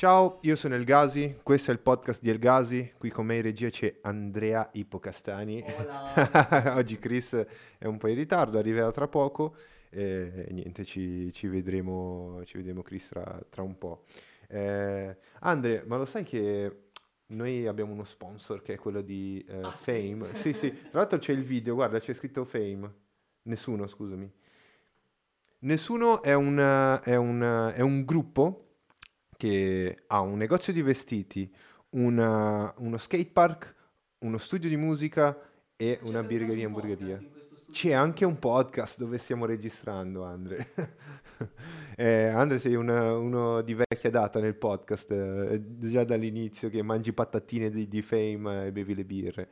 Ciao, io sono El Gasi, questo è il podcast di El Gasi, qui con me in regia c'è Andrea Ippocastani. Oggi Chris è un po' in ritardo, arriverà tra poco e, e niente, ci, ci, vedremo, ci vedremo Chris tra, tra un po'. Eh, Andre, ma lo sai che noi abbiamo uno sponsor che è quello di eh, ah, Fame? Sì? sì, sì, tra l'altro c'è il video, guarda, c'è scritto Fame. Nessuno, scusami. Nessuno è un, è un, è un gruppo che ha un negozio di vestiti, una, uno skatepark, uno studio di musica e C'è una birreria e hamburgeria. C'è anche un podcast dove stiamo registrando, Andre. eh, Andre sei una, uno di vecchia data nel podcast, eh, già dall'inizio che mangi patatine di, di fame e bevi le birre.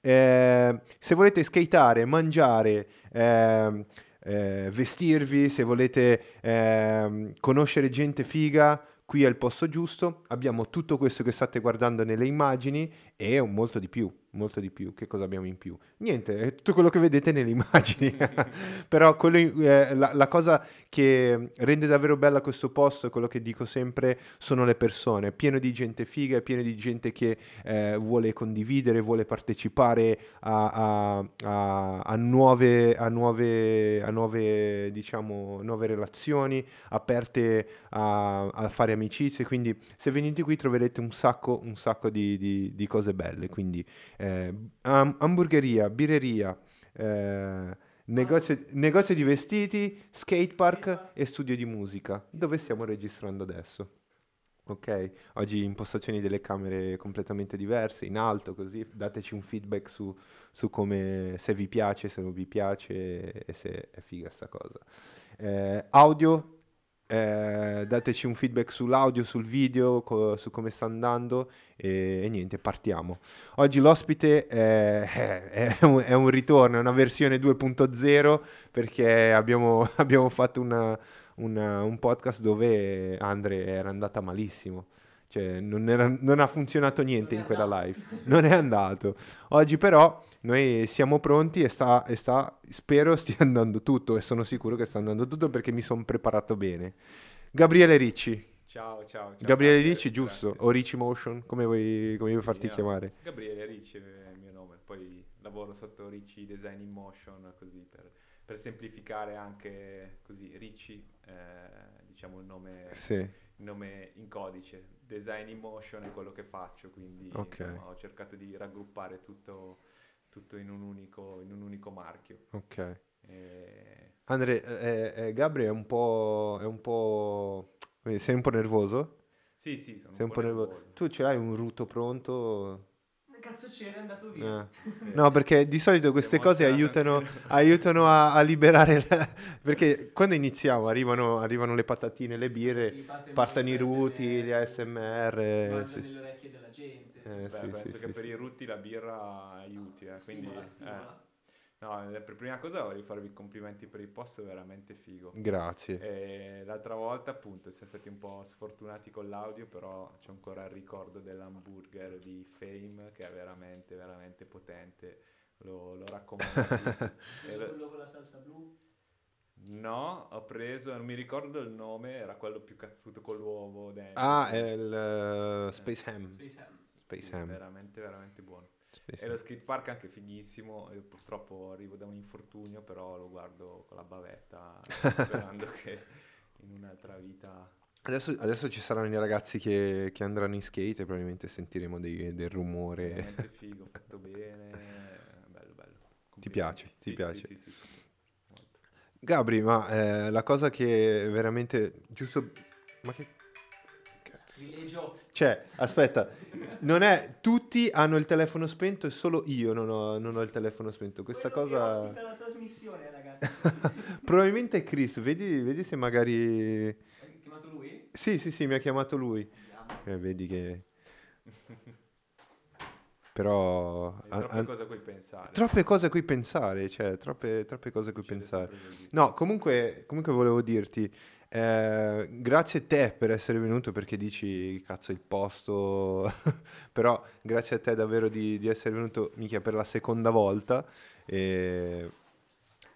Eh, se volete skateare, mangiare, eh, eh, vestirvi, se volete ehm, conoscere gente figa, qui è il posto giusto, abbiamo tutto questo che state guardando nelle immagini e molto di più molto di più. Che cosa abbiamo in più? Niente, è tutto quello che vedete nelle immagini. Però quello, eh, la, la, cosa che rende davvero bella questo posto, è quello che dico sempre, sono le persone. Pieno di gente figa, pieno di gente che eh, vuole condividere, vuole partecipare a, a, a, a nuove, a, nuove, a nuove, diciamo, nuove relazioni, aperte a, fare amicizie. Quindi se venite qui troverete un sacco, un sacco di, di, di cose belle. Quindi eh, eh, hamburgeria, birreria, eh, negozio, di vestiti, skatepark e studio di musica, dove stiamo registrando adesso. Ok, oggi impostazioni delle camere completamente diverse, in alto così, dateci un feedback su, su come, se vi piace, se non vi piace e se è figa sta cosa. Eh, audio eh, dateci un feedback sull'audio, sul video, co- su come sta andando e, e, niente, partiamo. Oggi l'ospite è, è, un, è, un, ritorno, è una versione 2.0 perché abbiamo, abbiamo fatto una, una, un podcast dove Andre era andata malissimo. Cioè, non, era, non ha funzionato niente in quella live, non è andato. Oggi però noi siamo pronti e, sta, e sta, spero stia andando tutto e sono sicuro che sta andando tutto perché mi sono preparato bene. Gabriele Ricci. Ciao, ciao. ciao Gabriele Ricci, giusto? Grazie. O Ricci Motion, come vuoi, come vuoi farti sì, chiamare? Gabriele Ricci è il mio nome, poi lavoro sotto Ricci Design in Motion, così per, per semplificare anche così Ricci, eh, diciamo il nome, sì. il nome in codice. Design in Motion è quello che faccio, quindi okay. insomma, ho cercato di raggruppare tutto tutto in un unico, in un unico marchio. Ok. E... Andre, eh, eh, Gabri è un po'... È un po'... Sei un po' nervoso? Sì, sì, sono Sei un po', nervoso. nervoso. Tu ce l'hai un ruto pronto? cazzo c'era, è andato via. Eh. No, perché di solito queste cose aiutano, aiutano a, a, liberare. La... Perché quando iniziamo arrivano, arrivano le patatine, le birre, partono i ruti, gli ASMR. Sì. nelle orecchie della gente. Eh, Beh, sì, penso sì, che sì, per i rutti la birra aiuti, eh, quindi... Stimola. Eh. No, eh, per prima cosa voglio farvi i complimenti per il posto, è veramente figo. Grazie. E l'altra volta, appunto, siamo stati un po' sfortunati con l'audio, però c'è ancora il ricordo dell'hamburger di Fame che è veramente, veramente potente. Lo, lo raccomando. quello con la salsa blu? No, ho preso, non mi ricordo il nome, era quello più cazzuto con l'uovo dentro. Ah, è il uh, Space Ham. Space Ham. Space sì, Ham. Veramente, veramente buono. Space e lo skate park anche fighissimo. Io purtroppo arrivo da un infortunio, però lo guardo con la bavetta, sperando che in un'altra vita. Adesso, adesso, ci saranno i ragazzi che, che, andranno in skate e probabilmente sentiremo dei, del rumore. Veramente figo, fatto bene, bello, bello. Ti piace, ti sì, piace. Sì, sì, Gabri, ma eh, la cosa che veramente giusto... Ma che. Cioè, aspetta, non è tutti hanno il telefono spento e solo io non ho, non ho il telefono spento. Questa Quello cosa. Che la trasmissione, ragazzi. Probabilmente è Chris, vedi, vedi se magari. Hai chiamato lui? Sì, sì, sì, mi ha chiamato lui. Eh, vedi che. Però... troppe cose a cui pensare. Troppe cose a cui pensare, cioè, troppe, troppe cose a cui pensare. No, comunque, comunque volevo dirti, eh, grazie a te per essere venuto perché dici cazzo il posto, però grazie a te davvero di, di essere venuto mica per la seconda volta. E...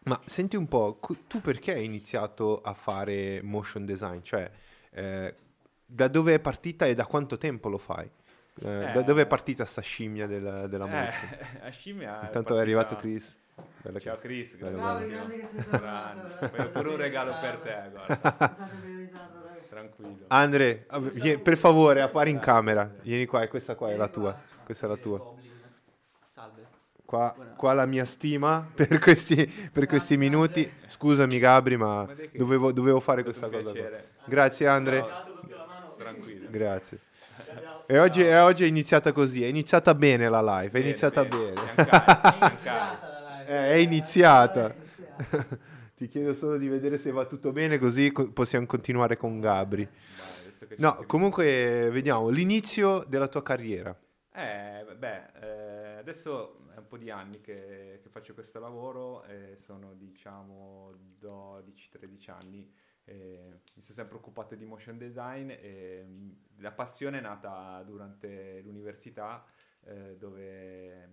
Ma senti un po', tu perché hai iniziato a fare motion design? Cioè, eh, da dove è partita e da quanto tempo lo fai? Eh, eh, da dove è partita sta scimmia della, della eh, motion? La scimmia Intanto è, partita... è arrivato Chris. Bella Ciao Chris, grazie. pure un regalo per te, guarda. Tranquillo. Andre, per favore, appari in camera. Vieni qua, questa qua è la tua. Questa è la tua. Salve. Qua, qua la mia stima per questi, per questi minuti. Scusami Gabri, ma dovevo, dovevo fare questa cosa. Qua. Grazie Andre. Tranquillo. Grazie. E oggi, e oggi, è iniziata così, è iniziata bene la live, è iniziata bene. È iniziata. Ti chiedo solo di vedere se va tutto bene, così co- possiamo continuare con Gabri. No, comunque vediamo l'inizio della tua carriera. Eh, beh, eh, adesso è un po' di anni che, che faccio questo lavoro, eh, sono diciamo 12-13 anni. Eh, mi sono sempre occupato di motion design e la passione è nata durante l'università eh, dove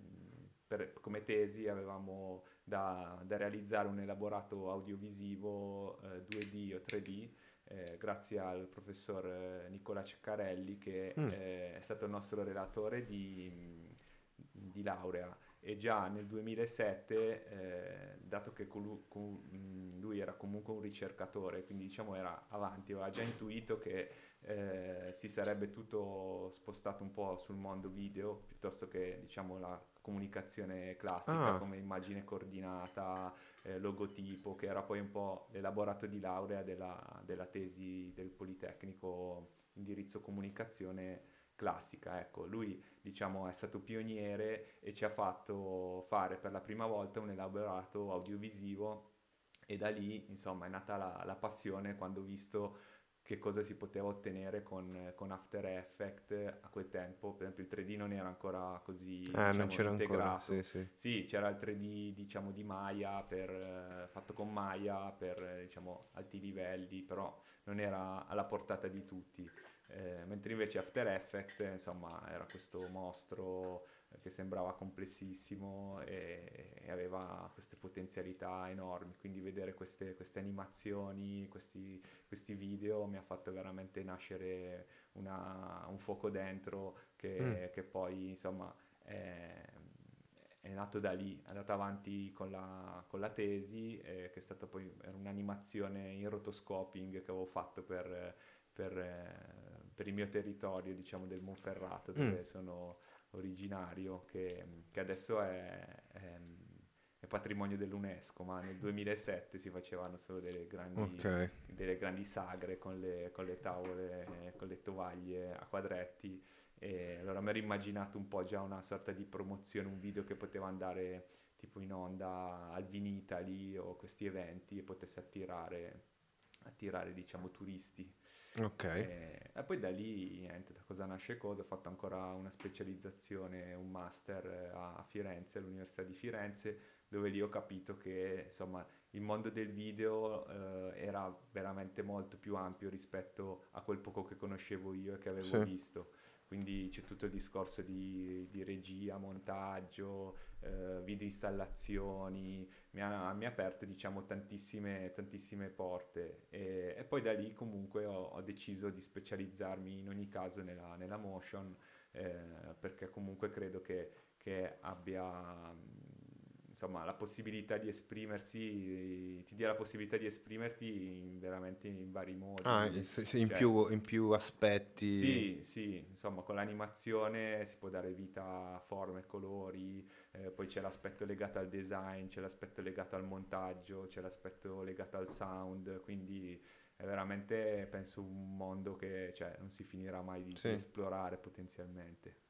per, come tesi avevamo da, da, realizzare un elaborato audiovisivo eh, 2D o 3D eh, grazie al professor eh, Nicola Ceccarelli che mm. eh, è stato il nostro relatore di, di, laurea e già nel 2007, eh, dato che lui, mm, lui, era comunque un ricercatore, quindi diciamo era avanti, aveva già intuito che eh, si sarebbe tutto spostato un po' sul mondo video piuttosto che diciamo la comunicazione classica ah. come immagine coordinata, eh, logotipo, che era poi un po' l'elaborato di laurea della, della tesi del Politecnico indirizzo comunicazione classica. Ecco, lui diciamo è stato pioniere e ci ha fatto fare per la prima volta un elaborato audiovisivo e da lì insomma è nata la, la passione quando ho visto che cosa si poteva ottenere con, con, After Effects a quel tempo. Per esempio il 3D non era ancora così eh, diciamo, c'era integrato. Ancora, sì, sì. sì, c'era il 3D diciamo di Maya, per, eh, fatto con Maya per eh, diciamo, alti livelli, però non era alla portata di tutti. Eh, mentre invece After Effects insomma era questo mostro che sembrava complessissimo e, e, aveva queste potenzialità enormi, quindi vedere queste, queste animazioni, questi, questi, video mi ha fatto veramente nascere una, un fuoco dentro che, mm. che poi insomma è, è, nato da lì, è andato avanti con la, con la tesi eh, che è stata poi un'animazione in rotoscoping che avevo fatto per, per, eh, per il mio territorio diciamo del Monferrato dove mm. sono originario che, che adesso è, è, è, patrimonio dell'UNESCO, ma nel 2007 si facevano solo delle grandi, okay. delle grandi sagre con le, con le, tavole, con le tovaglie a quadretti. E allora mi ero immaginato un po' già una sorta di promozione, un video che poteva andare tipo in onda al Vinitali o questi eventi e potesse attirare, attirare diciamo turisti. Ok. E, e, poi da lì, niente, da cosa nasce cosa, ho fatto ancora una specializzazione, un master eh, a Firenze, all'Università di Firenze, dove lì ho capito che, insomma, il mondo del video eh, era veramente molto più ampio rispetto a quel poco che conoscevo io e che avevo sì. visto quindi c'è tutto il discorso di, di regia, montaggio, eh, video installazioni, mi ha, mi ha aperto diciamo tantissime, tantissime porte. E, e, poi da lì comunque ho, ho, deciso di specializzarmi in ogni caso nella, nella motion eh, perché comunque credo che, che abbia insomma, la possibilità di esprimersi, ti dia la possibilità di esprimerti in, veramente in vari modi. Ah, sì, sì, in, cioè, più, in, più, aspetti. Sì, sì, insomma, con l'animazione si può dare vita a forme, colori, eh, poi c'è l'aspetto legato al design, c'è l'aspetto legato al montaggio, c'è l'aspetto legato al sound, quindi è veramente, penso, un mondo che cioè, non si finirà mai di, sì. di esplorare potenzialmente.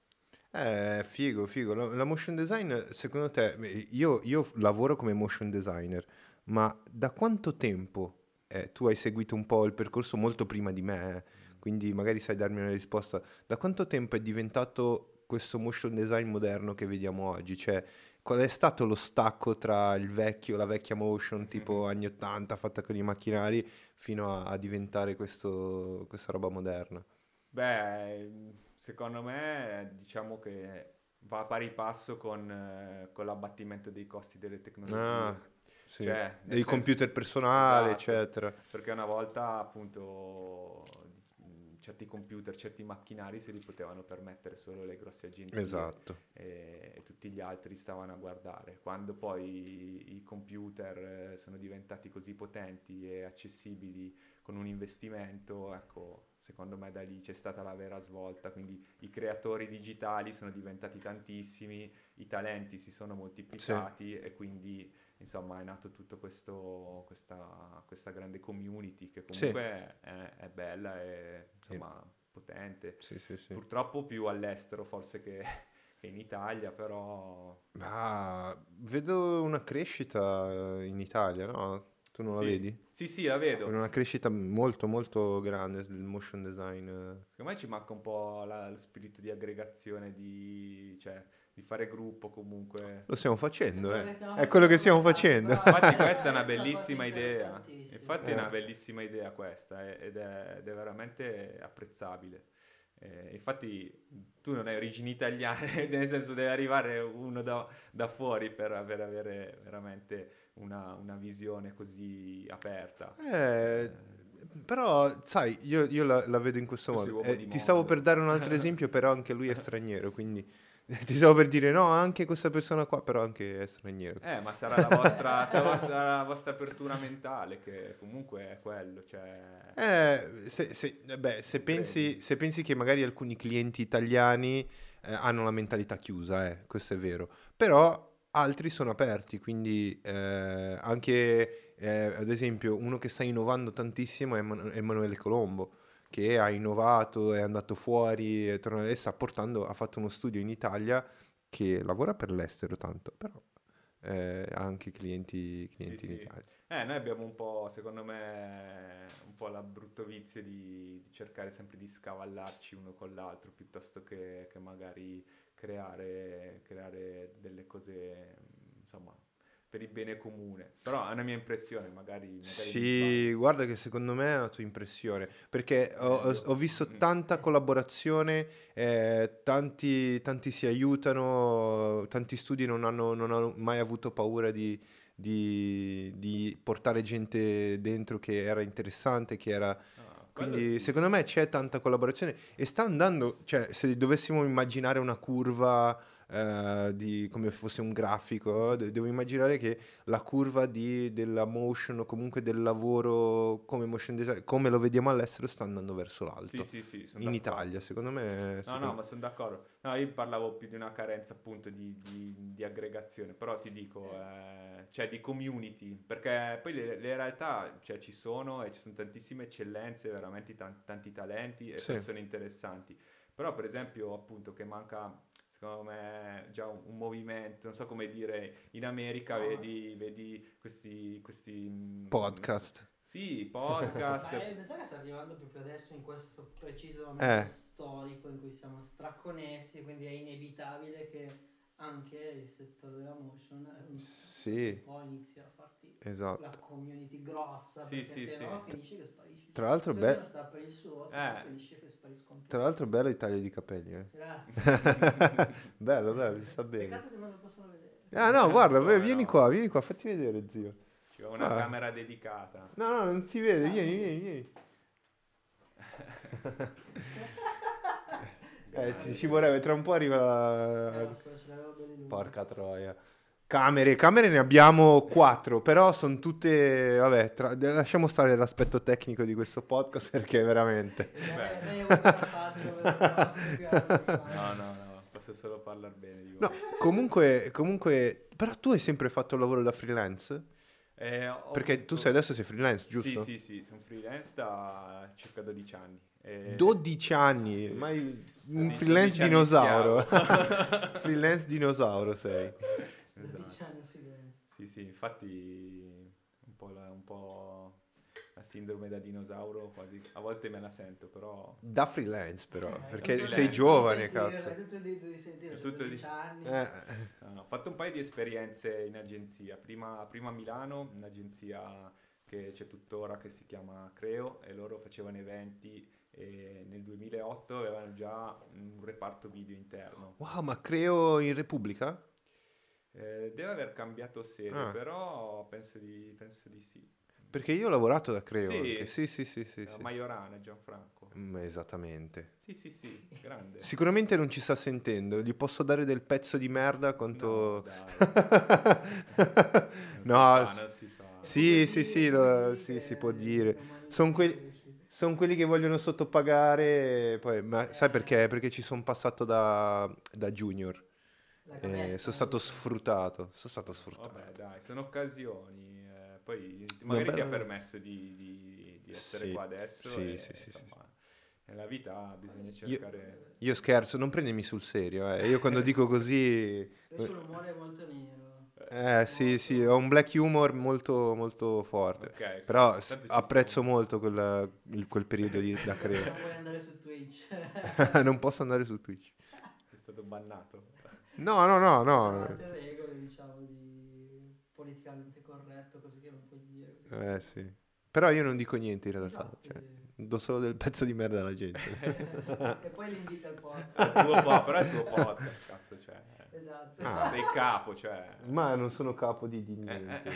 Eh, figo, figo. La, la motion design, secondo te, io, io, lavoro come motion designer, ma da quanto tempo eh, tu hai seguito un po' il percorso molto prima di me, eh, quindi magari sai darmi una risposta, da quanto tempo è diventato questo motion design moderno che vediamo oggi? Cioè, qual è stato lo stacco tra il vecchio, la vecchia motion tipo mm-hmm. anni 80 fatta con i macchinari fino a, a diventare questo, questa roba moderna? Beh secondo me diciamo che va a pari passo con, eh, con l'abbattimento dei costi delle tecnologie. Ah, sì. cioè, dei senso, computer personali, esatto, eccetera. Perché una volta appunto certi computer, certi macchinari se li potevano permettere solo le grosse agenzie. Esatto. E, e tutti gli altri stavano a guardare. Quando poi i, i computer eh, sono diventati così potenti e accessibili con un investimento, ecco, secondo me da lì c'è stata la vera svolta, quindi i creatori digitali sono diventati tantissimi, i talenti si sono moltiplicati sì. e quindi insomma è nato tutto questo, questa, questa grande community che comunque sì. è, è, bella e insomma sì. potente. Purtroppo più all'estero forse che, che in Italia, però... Ma vedo una crescita in Italia, no? Tu non sì. la vedi? Sì, sì, la vedo. Una crescita molto, molto grande del motion design. Secondo me ci manca un po' la, lo spirito di aggregazione, di, cioè, di fare gruppo comunque. Lo stiamo facendo, eh. È quello che stiamo facendo. Infatti questa è una bellissima idea. Infatti è una bellissima idea questa ed è, ed è veramente apprezzabile. Eh, infatti tu non hai origini italiane, nel senso deve arrivare uno da, da fuori per, per avere veramente una, una visione così aperta. Eh, però, sai, io, io la, la, vedo in questo tu modo. Eh, ti stavo per dare un altro esempio, però anche lui è straniero, quindi ti stavo per dire no, anche questa persona qua, però anche è straniero. Eh, ma sarà la vostra, sarà la vostra apertura mentale, che comunque è quello. Cioè... Eh, se, se, beh, se, pensi, se pensi che magari alcuni clienti italiani eh, hanno la mentalità chiusa, eh, questo è vero. Però altri sono aperti, quindi eh, anche eh, ad esempio uno che sta innovando tantissimo è Emanuele Colombo, che ha innovato, è andato fuori e, torna, e sta portando, ha fatto uno studio in Italia che lavora per l'estero tanto, però eh, ha anche clienti, clienti sì, in sì. Italia. Eh, noi abbiamo un po', secondo me, un po' la brutto vizio di, di cercare sempre di scavallarci uno con l'altro piuttosto che, che magari creare, creare delle cose, insomma, per il bene comune. Però è una mia impressione, magari... magari sì, guarda che secondo me è una tua impressione, perché ho, ho, ho visto mm. tanta collaborazione, eh, tanti, tanti, si aiutano, tanti studi non hanno, non hanno mai avuto paura di, di, di, portare gente dentro che era interessante, che era... Quindi sì. secondo me c'è tanta collaborazione e sta andando, cioè se dovessimo immaginare una curva eh, di, come fosse un grafico, devo immaginare che la curva di, della motion o comunque del lavoro come motion design, come lo vediamo all'estero, sta andando verso l'alto. Sì, sì, sì. In d'accordo. Italia, secondo me... No, secondo... no, ma sono d'accordo. No, io parlavo più di una carenza appunto di, di, di aggregazione, però ti dico, eh, cioè di community, perché poi le, le realtà cioè, ci sono e ci sono tantissime eccellenze, veramente tanti, tanti talenti e sì. persone interessanti. Però per esempio appunto che manca secondo me già un, un, movimento, non so come dire, in America no. vedi, vedi, questi, questi mm, podcast. Mh, sì, podcast. Ma è, sai che sta arrivando proprio adesso in questo preciso momento eh. storico in cui siamo straconnessi, quindi è inevitabile che anche il settore della motion un, sì. un po' inizia a farti esatto. la community grossa sì, perché sì, se sì. no finisci che sparisci tra l'altro se be- sta per il suo se eh. finisce che spariscono tra l'altro bello il taglio di capelli eh. grazie bello bello sta bene peccato che non lo possono vedere ah no guarda no, vieni no. qua vieni qua fatti vedere zio c'è una ah. camera dedicata no no non si vede vieni vieni vieni Eh, ci, ci vorrebbe, tra un po' arriva la... Eh, Porca troia. Camere, camere ne abbiamo quattro, però sono tutte, vabbè, tra... lasciamo stare l'aspetto tecnico di questo podcast perché veramente... no, no, no, posso solo parlare bene di voi. No, comunque, comunque, però tu hai sempre fatto il lavoro da freelance? Eh, perché avuto... tu sei adesso sei freelance, giusto? Sì, sì, sì, sono freelance da circa 12 anni. E... 12 anni, mai un freelance dinosauro. freelance dinosauro sei. Esatto. Sì, sì, infatti un po', la, un po' la sindrome da dinosauro quasi, a volte me la sento però... Da freelance però, eh, perché freelance. sei giovane, cazzo. È tutto il diritto di sentire, tutto 12 anni. Eh. No, ho fatto un paio di esperienze in agenzia, prima, prima a Milano, un'agenzia che c'è tuttora che si chiama Creo e loro facevano eventi e nel 2008 avevano già un reparto video interno. Wow, ma Creo in Repubblica? Eh, deve aver cambiato sede, ah. però penso di, penso di, sì. Perché io ho lavorato da Creo. Sì, anche. sì, sì, sì. sì, sì. Majorana, Gianfranco. Mm, esattamente. Sì, sì, sì, grande. Sicuramente non ci sta sentendo, gli posso dare del pezzo di merda quanto... No, no s- sì, sì, sì, lo, sì, si può dire. Sono quelli, son quelli che vogliono sottopagare, poi, ma sai perché? Perché ci sono passato da, da junior. Eh, sono stato sfruttato, sono stato sfruttato. Vabbè, dai, sono occasioni. Eh, poi magari Vabbè, ti ha permesso di, di, di essere sì, qua adesso. Sì, e, sì, sì, insomma, sì. Nella vita bisogna cercare... Io, io scherzo, non prendimi sul serio. Eh. Io quando dico così... Io sono un umore molto nero. Eh sì, sì, ho un black humor molto, molto forte. Okay, Però s- apprezzo sono. molto quel, il, quel periodo di, da creare. Non puoi andare su Twitch. non posso andare su Twitch. È stato bannato. No, no, no, no. Tante regole, diciamo, di politicamente corretto, così che non puoi dire. Eh sì. Però io non dico niente in realtà. Infatti, cioè, do solo del pezzo di merda alla gente. e poi l'invita al podcast. Al tuo po- però è il tuo podcast, cazzo, cioè. Esatto. Ah. Sei capo, cioè. Ma non sono capo di, di niente.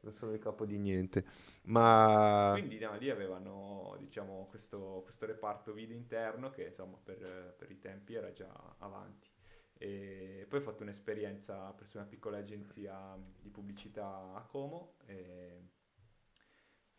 non sono il capo di niente. Ma... Quindi no, lì avevano, diciamo, questo, questo, reparto video interno che, insomma, per, per i tempi era già avanti. E poi ho fatto un'esperienza presso una piccola agenzia di pubblicità a Como e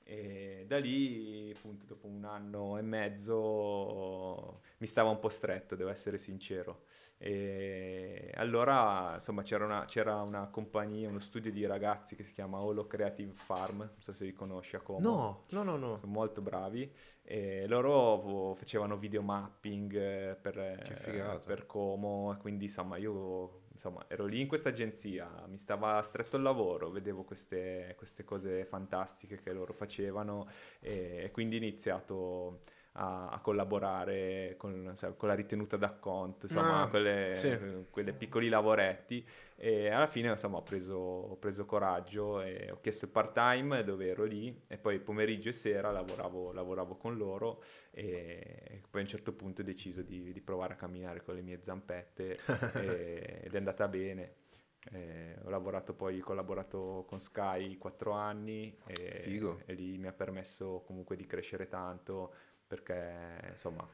e da lì, appunto, dopo un anno e mezzo mi stava un po' stretto, devo essere sincero. E allora, insomma, c'era una, c'era una compagnia, uno studio di ragazzi che si chiama Holo Creative Farm, non so se li conosci a Como. No, no, no, no. Sono molto bravi. E loro facevano video mapping eh, per, per Como, quindi insomma io insomma, ero lì in questa agenzia, mi stava stretto il lavoro, vedevo queste, queste cose fantastiche che loro facevano e, e quindi ho iniziato a, a collaborare con, con, la ritenuta d'acconto, insomma, ah, quelle, sì. quelle piccoli lavoretti. E alla fine insomma, ho, preso, ho preso coraggio e ho chiesto il part time dove ero lì. E poi pomeriggio e sera lavoravo, lavoravo con loro. E poi a un certo punto ho deciso di, di provare a camminare con le mie zampette e, ed è andata bene. Eh, ho lavorato poi, collaborato con Sky quattro anni e, e, lì mi ha permesso comunque di crescere tanto perché insomma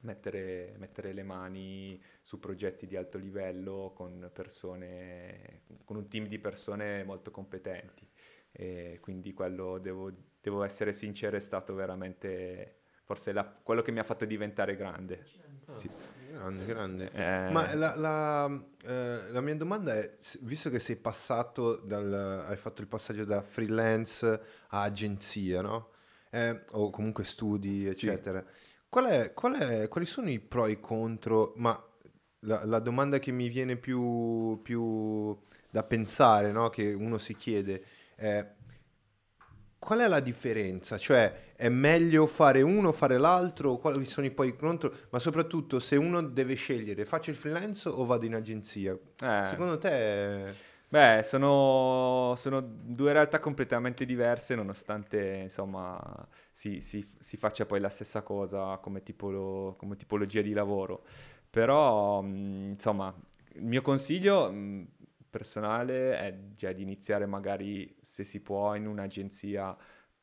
mettere, mettere, le mani su progetti di alto livello con persone, con un team di persone molto competenti. E quindi quello, devo, devo essere sincero, è stato veramente forse la, quello che mi ha fatto diventare grande. Oh, sì. Grande, grande. Eh... Ma la, la, eh, la, mia domanda è, visto che sei passato dal, hai fatto il passaggio da freelance a agenzia, no? Eh, o comunque studi, eccetera. Sì. Qual è, qual è, quali sono i pro e i contro? Ma la, la domanda che mi viene più, più da pensare, no? che uno si chiede, è qual è la differenza? Cioè, è meglio fare uno o fare l'altro? Quali sono i poi contro? Ma soprattutto, se uno deve scegliere, faccio il freelance o vado in agenzia? Eh. Secondo te... Beh, sono, sono, due realtà completamente diverse, nonostante insomma si, si, si faccia poi la stessa cosa come, tipolo, come tipologia di lavoro. Però, mh, insomma, il mio consiglio mh, personale è già di iniziare magari, se si può, in un'agenzia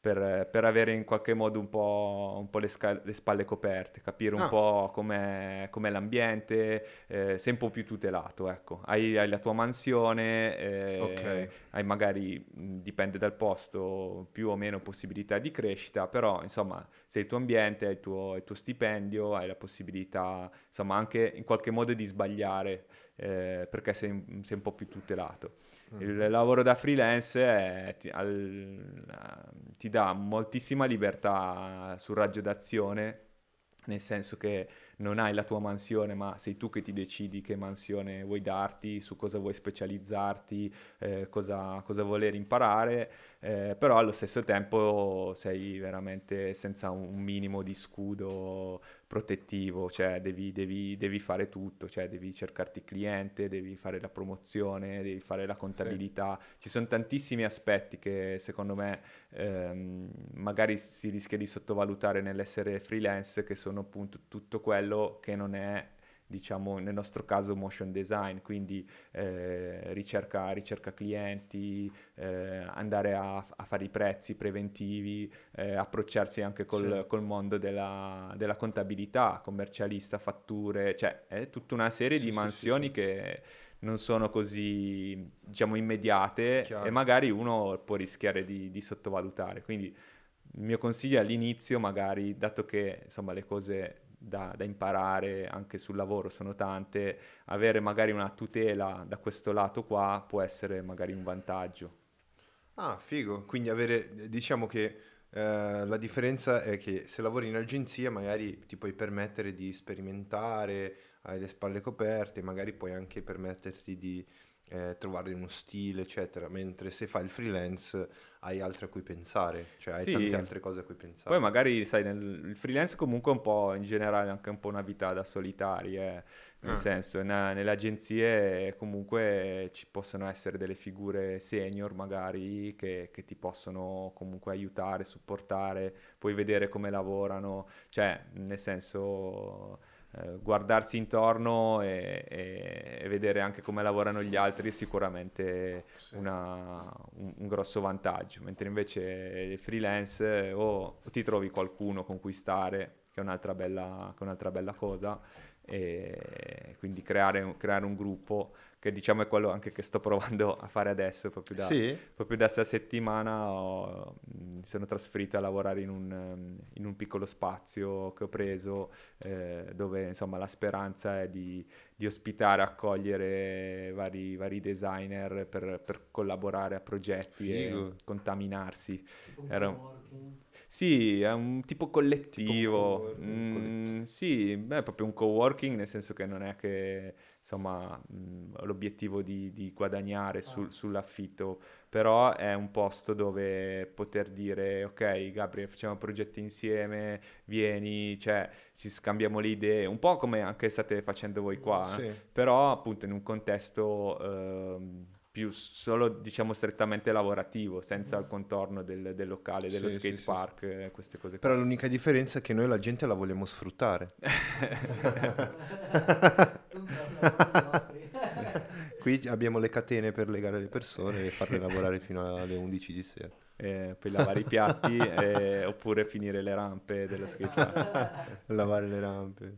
per, per, avere in qualche modo un po', un po le, sca- le, spalle coperte, capire un ah. po' com'è, com'è l'ambiente, eh, sei un po' più tutelato, ecco. Hai, hai la tua mansione, eh, okay. hai magari, dipende dal posto, più o meno possibilità di crescita, però insomma sei il tuo ambiente, hai il tuo, il tuo stipendio, hai la possibilità insomma anche in qualche modo di sbagliare eh, perché sei, sei un po' più tutelato. Il lavoro da freelance è, ti, al, ti, dà moltissima libertà sul raggio d'azione, nel senso che non hai la tua mansione, ma sei tu che ti decidi che mansione vuoi darti, su cosa vuoi specializzarti, eh, cosa, cosa, voler imparare, eh, però allo stesso tempo sei veramente senza un minimo di scudo protettivo, cioè devi, devi, devi fare tutto, cioè devi cercarti cliente, devi fare la promozione, devi fare la contabilità, sì. ci sono tantissimi aspetti che secondo me ehm, magari si rischia di sottovalutare nell'essere freelance, che sono appunto tutto quello che non è diciamo nel nostro caso motion design, quindi eh, ricerca, ricerca, clienti, eh, andare a, a, fare i prezzi preventivi, eh, approcciarsi anche col, sì. col mondo della, della, contabilità, commercialista, fatture, cioè è tutta una serie sì, di mansioni sì, che non sono così diciamo immediate Chiaro. e magari uno può rischiare di, di sottovalutare. Quindi il mio consiglio è all'inizio, magari, dato che insomma le cose da, da, imparare anche sul lavoro sono tante, avere magari una tutela da questo lato qua può essere magari un vantaggio. Ah, figo. Quindi avere, diciamo che eh, la differenza è che se lavori in agenzia magari ti puoi permettere di sperimentare, hai le spalle coperte, magari puoi anche permetterti di eh, trovare uno stile, eccetera, mentre se fai il freelance hai altro a cui pensare, cioè hai sì. tante altre cose a cui pensare. Poi magari, sai, nel, il freelance comunque un po', in generale, anche un po' una vita da solitari, eh. nel ah. senso, in, nelle agenzie comunque ci possono essere delle figure senior magari che, che ti possono comunque aiutare, supportare, puoi vedere come lavorano, cioè, nel senso eh, guardarsi intorno e, e, e, vedere anche come lavorano gli altri è sicuramente sì. una, un, un, grosso vantaggio, mentre invece freelance o, o ti trovi qualcuno con cui stare, che è un'altra bella, è un'altra bella cosa, e quindi creare, creare un gruppo che diciamo è quello anche che sto provando a fare adesso, proprio da, sì. proprio da questa settimana ho, mi sono trasferito a lavorare in un, in un piccolo spazio che ho preso eh, dove insomma la speranza è di, di ospitare, accogliere vari, vari designer per, per, collaborare a progetti Figo. e contaminarsi. Era, sì, è un tipo collettivo. Tipo mm, collettivo. Sì, beh, è proprio un co-working, nel senso che non è che insomma mh, mm, l'obiettivo di, di guadagnare sul, sull'affitto, però è un posto dove poter dire ok Gabriele facciamo progetti insieme, vieni, cioè ci scambiamo le idee, un po' come anche state facendo voi qua, sì. però appunto in un contesto... Eh, più solo diciamo strettamente lavorativo, senza il contorno del, del locale, dello sì, skate sì, park, sì. Eh, queste cose. Però l'unica differenza è che noi la gente la vogliamo sfruttare. Qui abbiamo le catene per legare le persone e farle lavorare fino alle 11 di sera. Eh, poi lavare i piatti eh, oppure finire le rampe dello skate park. lavare le rampe.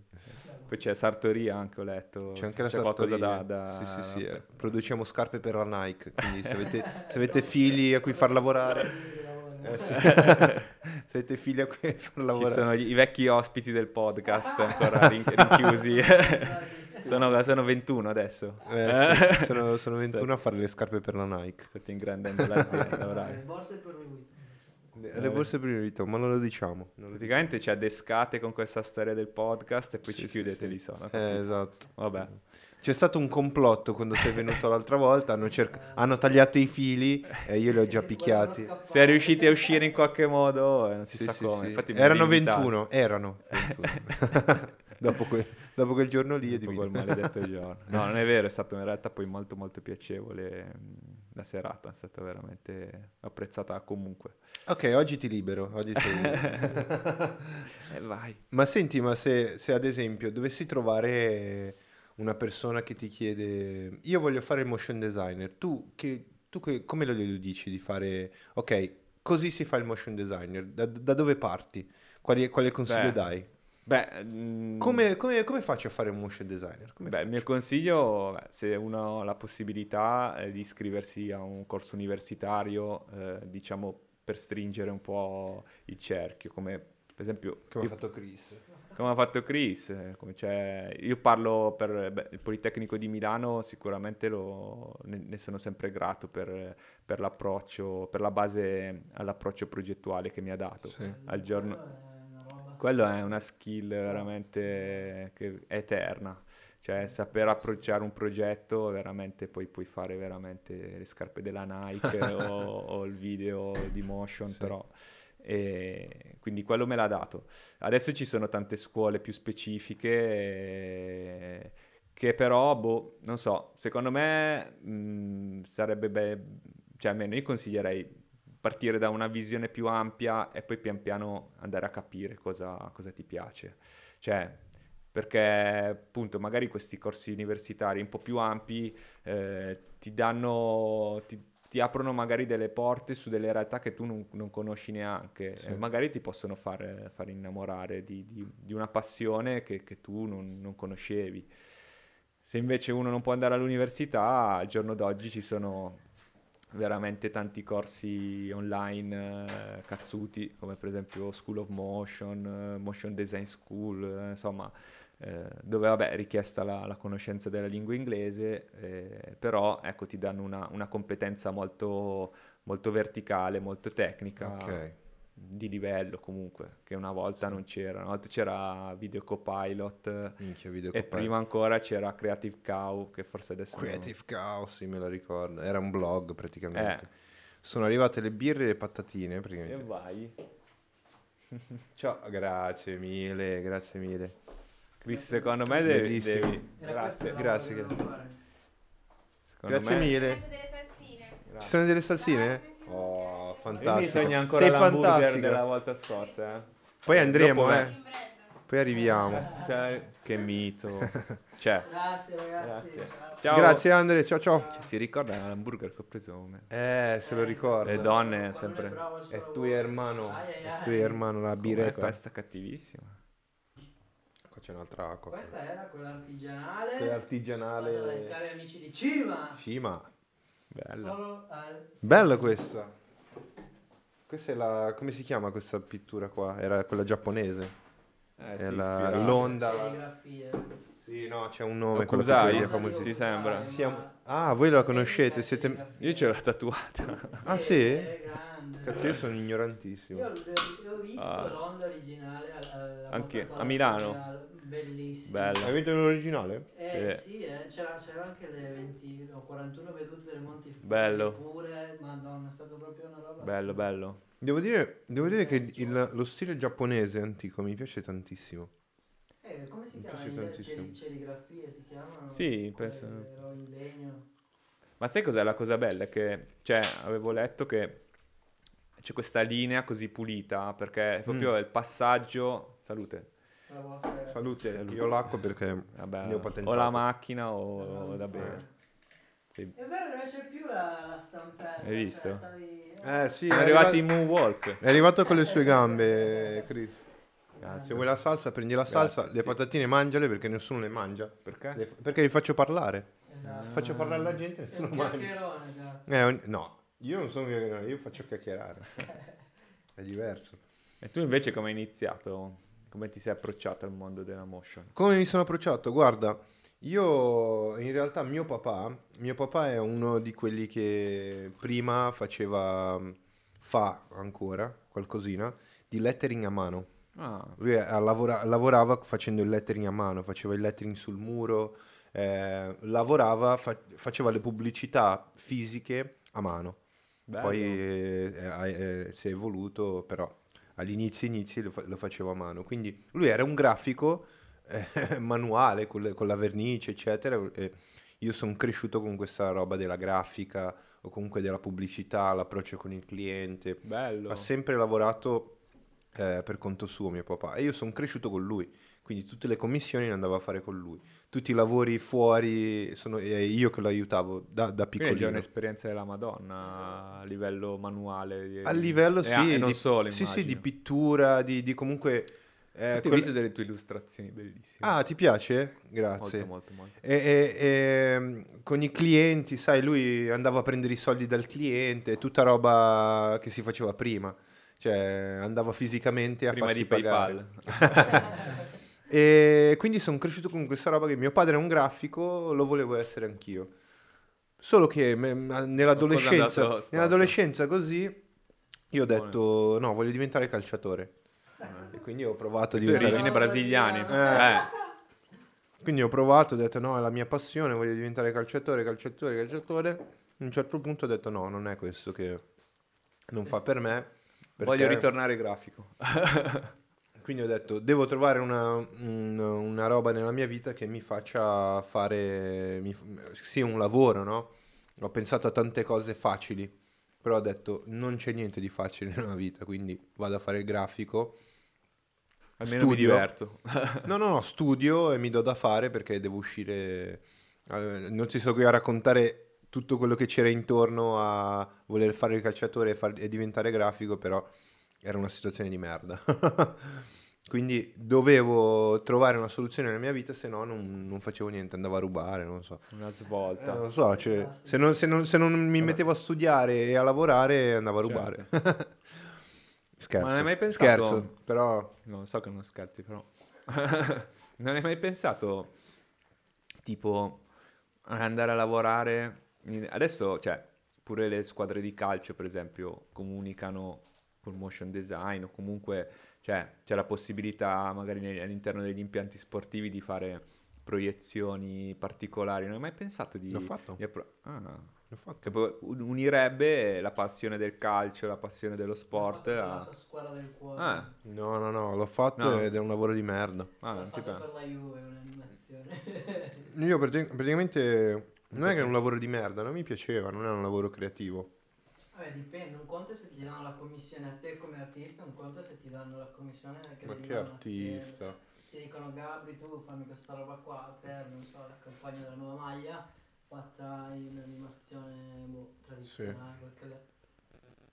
Poi c'è sartoria anche, ho letto. C'è anche la c'è sartoria. Da, da... Sì, sì, sì. Eh. Produciamo scarpe per la Nike, quindi se avete, se avete figli a cui far lavorare... Eh, sì. se avete figli a cui far lavorare... Ci sono i vecchi ospiti del podcast ancora rinchiusi. sono, sono 21 adesso. Eh, sì, sono, sono 21 a fare le scarpe per la Nike. State ingrandendo l'azienda, bravi. Borse per le borse priorità, ma non lo diciamo. Non Praticamente ci addescate con questa storia del podcast e poi sì, ci chiudete sì, lì sono. Eh, esatto. Vabbè. C'è stato un complotto quando sei venuto l'altra volta, hanno, cerc- hanno, tagliato i fili e io li ho già picchiati. Sei riusciti a uscire in qualche modo, eh, non si sì, sa sì, come. Sì. Erano 21, erano 21. dopo, que- dopo, quel giorno lì dopo quel maledetto giorno. No, non è vero, è stato in realtà poi molto molto piacevole la serata, è stata veramente apprezzata comunque. Ok, oggi ti libero, oggi sei libero. eh, vai. Ma senti, ma se, se ad esempio dovessi trovare una persona che ti chiede io voglio fare il motion designer, tu, che, tu che, come lo dici di fare, ok, così si fa il motion designer, da, da dove parti? Quali, quale consiglio Beh. dai? Beh, mh... come, come, come, faccio a fare un motion designer? Come beh, il mio consiglio, se uno ha la possibilità eh, di iscriversi a un corso universitario, eh, diciamo per stringere un po' il cerchio, come per esempio... Come io... ha fatto Chris. Come ha fatto Chris. Cioè, io parlo per beh, il Politecnico di Milano, sicuramente lo, ne, ne, sono sempre grato per, per, l'approccio, per la base all'approccio progettuale che mi ha dato. Sì. Al giorno quello è una skill veramente eterna. Cioè, saper approcciare un progetto, veramente poi puoi fare veramente le scarpe della Nike o, o, il video di motion, sì. però... E quindi quello me l'ha dato. Adesso ci sono tante scuole più specifiche e... che però, boh, non so, secondo me mh, mm, sarebbe be- cioè almeno io consiglierei partire da una visione più ampia e poi pian piano andare a capire cosa, cosa ti piace. Cioè, perché appunto magari questi corsi universitari un po' più ampi eh, ti danno, ti, ti, aprono magari delle porte su delle realtà che tu non, non conosci neanche sì. e magari ti possono far, far innamorare di, di, di, una passione che, che tu non, non conoscevi. Se invece uno non può andare all'università, al giorno d'oggi ci sono veramente tanti corsi online eh, cazzuti, come per esempio School of Motion, eh, Motion Design School, eh, insomma, eh, dove vabbè è richiesta la, la, conoscenza della lingua inglese, eh, però ecco ti danno una, una competenza molto, molto, verticale, molto tecnica. Okay. Di livello comunque, che una volta sì. non c'era. Una volta c'era Video Copilot Minchia, video e prima ancora c'era Creative Cow, che forse adesso. Creative non... Cow, sì, me la ricordo. Era un blog praticamente. Eh. Sono arrivate le birre e le patatine praticamente. E vai. Ciao, grazie mille, grazie mille. Chris, secondo me devi... devi... Grazie. Grazie. Grazie me... mille. Ci sono delle salsine? Oh, fantastico. Mi sogna ancora Sei fantastico. della volta scorsa. Eh. Poi andremo, eh. Poi arriviamo. Che mito. Cioè. Grazie ragazzi. Grazie. Ciao. Grazie Andre, ciao ciao. Cioè, si ricorda l'hamburger che ho preso? Eh, se lo ricorda. Le donne sempre. È tuo hermano. È tuo hermano la biretta. Questa cattivissima c'è un'altra acqua. Questa era quella artigianale. Quella artigianale. Cari amici di Cima. Cima. Bella. Al... Bella questa. Questa è la... come si chiama questa pittura qua? Era quella giapponese. Eh, è sì, la... l'onda. Sì, no, c'è un nome. Kusai, si sembra. Siamo... Ah, voi la conoscete? Siete... Io ce l'ho tatuata. Ah, sì? Cazzo, io sono ignorantissimo. Io ho visto ah. l'onda originale alla Anche a Milano. Bellissimo. Bello. Hai visto l'originale? Eh sì, sì eh. c'era, c'era, anche le 20, no, 41 vedute del Monte Fuji Bello. pure, madonna, è stato proprio una roba. Bello, bello. Devo dire, devo dire che il, lo stile giapponese antico mi piace tantissimo. Come si chiama? Le serigrafie si chiamano? Sì, penso. In legno. Ma sai cos'è la cosa bella? Che, cioè, avevo letto che c'è questa linea così pulita, perché proprio mm. il passaggio... Salute. Salute. Salute, io l'acqua perché Vabbè, ne ho patentato. O la macchina o da bere. Sì. È vero, non c'è più la, la stampella. Hai visto? Cioè, stavi... Eh sì, Sono arrivati in moonwalk. È arrivato con le sue gambe, Chris. Grazie. Se vuoi la salsa, prendi la salsa, Grazie, le sì. patatine mangiale perché nessuno le mangia. Perché? Le, perché li faccio parlare. Esatto. Se faccio parlare la gente, nessuno mangia. Eh, no, io non sono chiacchierone, io faccio chiacchierare. È diverso. E tu invece come hai iniziato? Come ti sei approcciato al mondo della motion? Come mi sono approcciato? Guarda, io in realtà mio papà, mio papà è uno di quelli che prima faceva, fa ancora qualcosina, di lettering a mano. Ah. Lui lavora, lavorava facendo il lettering a mano, faceva il lettering sul muro, eh, lavorava, fa, faceva le pubblicità fisiche a mano. Bello. Poi eh, eh, si è evoluto, però all'inizio inizi lo, fa- lo, facevo a mano. Quindi lui era un grafico eh, manuale con, le, con, la vernice, eccetera. io sono cresciuto con questa roba della grafica o comunque della pubblicità, l'approccio con il cliente. Bello. Ha sempre lavorato eh, per conto suo mio papà e io sono cresciuto con lui, quindi tutte le commissioni le andavo a fare con lui. Tutti i lavori fuori sono eh, io che lo aiutavo da, da piccolino. Quindi è un'esperienza della Madonna a livello manuale. A livello, sì. E non di, solo, Sì, sì, di pittura, di, di comunque... Eh, Ho visto delle tue illustrazioni bellissime. Ah, ti piace? Grazie. Molto, molto, molto. E, e, e, con i clienti, sai, lui andava a prendere i soldi dal cliente, tutta roba che si faceva prima cioè andavo fisicamente a Prima farsi di pagare. e quindi sono cresciuto con questa roba che mio padre è un grafico, lo volevo essere anch'io. Solo che me, nell'adolescenza, nell'adolescenza così io ho detto no, voglio diventare calciatore. Eh. E quindi ho provato a diventare... origini brasiliane. Eh. Eh. Quindi ho provato, ho detto no, è la mia passione, voglio diventare calciatore, calciatore, calciatore. A un certo punto ho detto no, non è questo che non fa per me perché... Voglio ritornare grafico. Quindi ho detto, devo trovare una, una, una, roba nella mia vita che mi faccia fare, mi, sì, un lavoro, no? Ho pensato a tante cose facili, però ho detto, non c'è niente di facile nella vita, quindi vado a fare il grafico Almeno studio. mi diverto. no, no, no, studio e mi do da fare perché devo uscire... Eh, non ti sto qui a raccontare tutto quello che c'era intorno a voler fare il calciatore e, far, e diventare grafico, però era una situazione di merda. Quindi dovevo trovare una soluzione nella mia vita, se no non, non facevo niente, andavo a rubare, non so. Una svolta. Eh, non so, cioè, se, non, se, non, se, non, mi mettevo a studiare e a lavorare andavo a rubare. Certo. Scherzo. Ma non hai mai pensato... Scherzo, però... Non so che non scherzi, però... non hai mai pensato, tipo, andare a lavorare... Adesso, cioè, pure le squadre di calcio, per esempio, comunicano col motion design o comunque cioè, c'è la possibilità magari all'interno degli impianti sportivi di fare proiezioni particolari. Non hai mai pensato di... L'ho fatto. Di appro- ah, L'ho fatto. Che unirebbe la passione del calcio, la passione dello sport. A... La sua scuola del cuore. Ah. No, no, no, l'ho fatto no. ed è un lavoro di merda. Ah, non ti per la Juve, un'animazione. Io praticamente non è che è un lavoro di merda, non mi piaceva, non è un lavoro creativo. Vabbè, dipende, un conto è se ti danno la commissione a te come artista, un conto è se ti danno la commissione che Ma che artista? Ti dicono Gabri, tu fammi questa roba qua per, non so, la campagna della nuova maglia fatta in animazione boh, tradizionale, sì. perché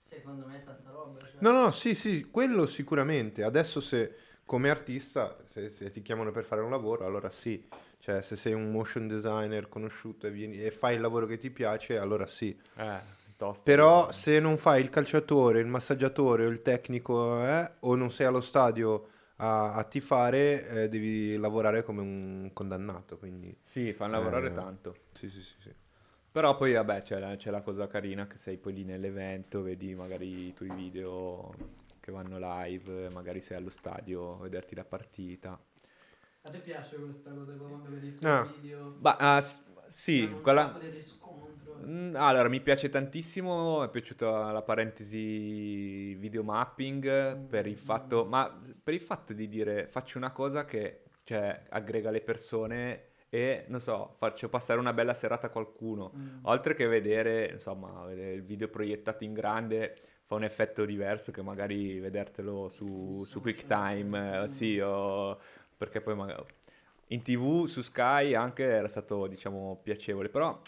secondo me è tanta roba. Cioè... No, no, sì, sì, quello sicuramente. Adesso se come artista, se, se, ti chiamano per fare un lavoro, allora sì. Cioè, se sei un motion designer conosciuto e, vieni, e fai il lavoro che ti piace, allora sì. Eh Tosta, Però se non fai il calciatore, il massaggiatore o il tecnico eh, o non sei allo stadio a, a tifare, eh, devi lavorare come un condannato. Quindi, sì, fanno lavorare eh, tanto. Sì, sì, sì, sì. Però poi vabbè c'è la, c'è la, cosa carina che sei poi lì nell'evento, vedi magari i tuoi video che vanno live, magari sei allo stadio a vederti la partita. A te piace questa cosa quando vedi ah. video? Bah, uh, sì, quella... Mm, allora, mi piace tantissimo, mi è piaciuta la parentesi video mapping mm, per il fatto, ma per il fatto di dire faccio una cosa che cioè, aggrega le persone e, non so, faccio passare una bella serata a qualcuno, mm. oltre che vedere, insomma, vedere il video proiettato in grande fa un effetto diverso che magari vedertelo su, su QuickTime, eh, sì, o perché poi magari in tv su Sky anche era stato, diciamo, piacevole, però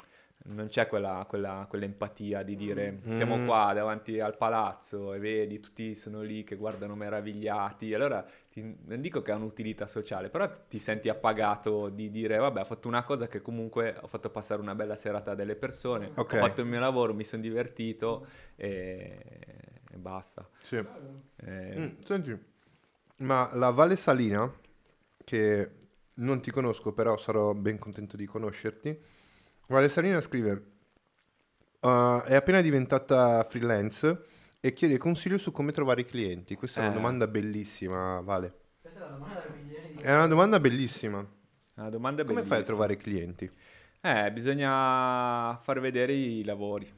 non c'è quella, quella, quell'empatia di dire mm. siamo qua davanti al palazzo e vedi tutti sono lì che guardano meravigliati allora ti, non dico che ha un'utilità sociale però ti senti appagato di dire vabbè ho fatto una cosa che comunque ho fatto passare una bella serata delle persone okay. ho fatto il mio lavoro mi sono divertito e, e basta sì. eh... mm, senti ma la Valle Salina che non ti conosco però sarò ben contento di conoscerti Vale Salina scrive: uh, È appena diventata freelance e chiede consiglio su come trovare i clienti. Questa è una eh. domanda bellissima, Vale. Questa è una domanda di... È una domanda bellissima. Una domanda come bellissima. fai a trovare i clienti? Eh, bisogna far vedere i lavori,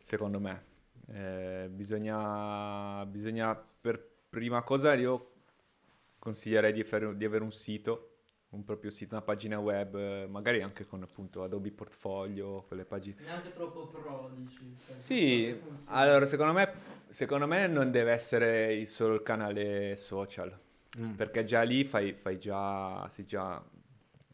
secondo me. Eh, bisogna, bisogna, per prima cosa, io consiglierei di, fare, di avere un sito un proprio sito, una pagina web, magari anche con appunto Adobe Portfolio, quelle pagine. Neanche troppo pro, dici. Cioè, sì, allora secondo me, secondo me, non deve essere solo il canale social, mm. perché già lì fai, fai già, sei già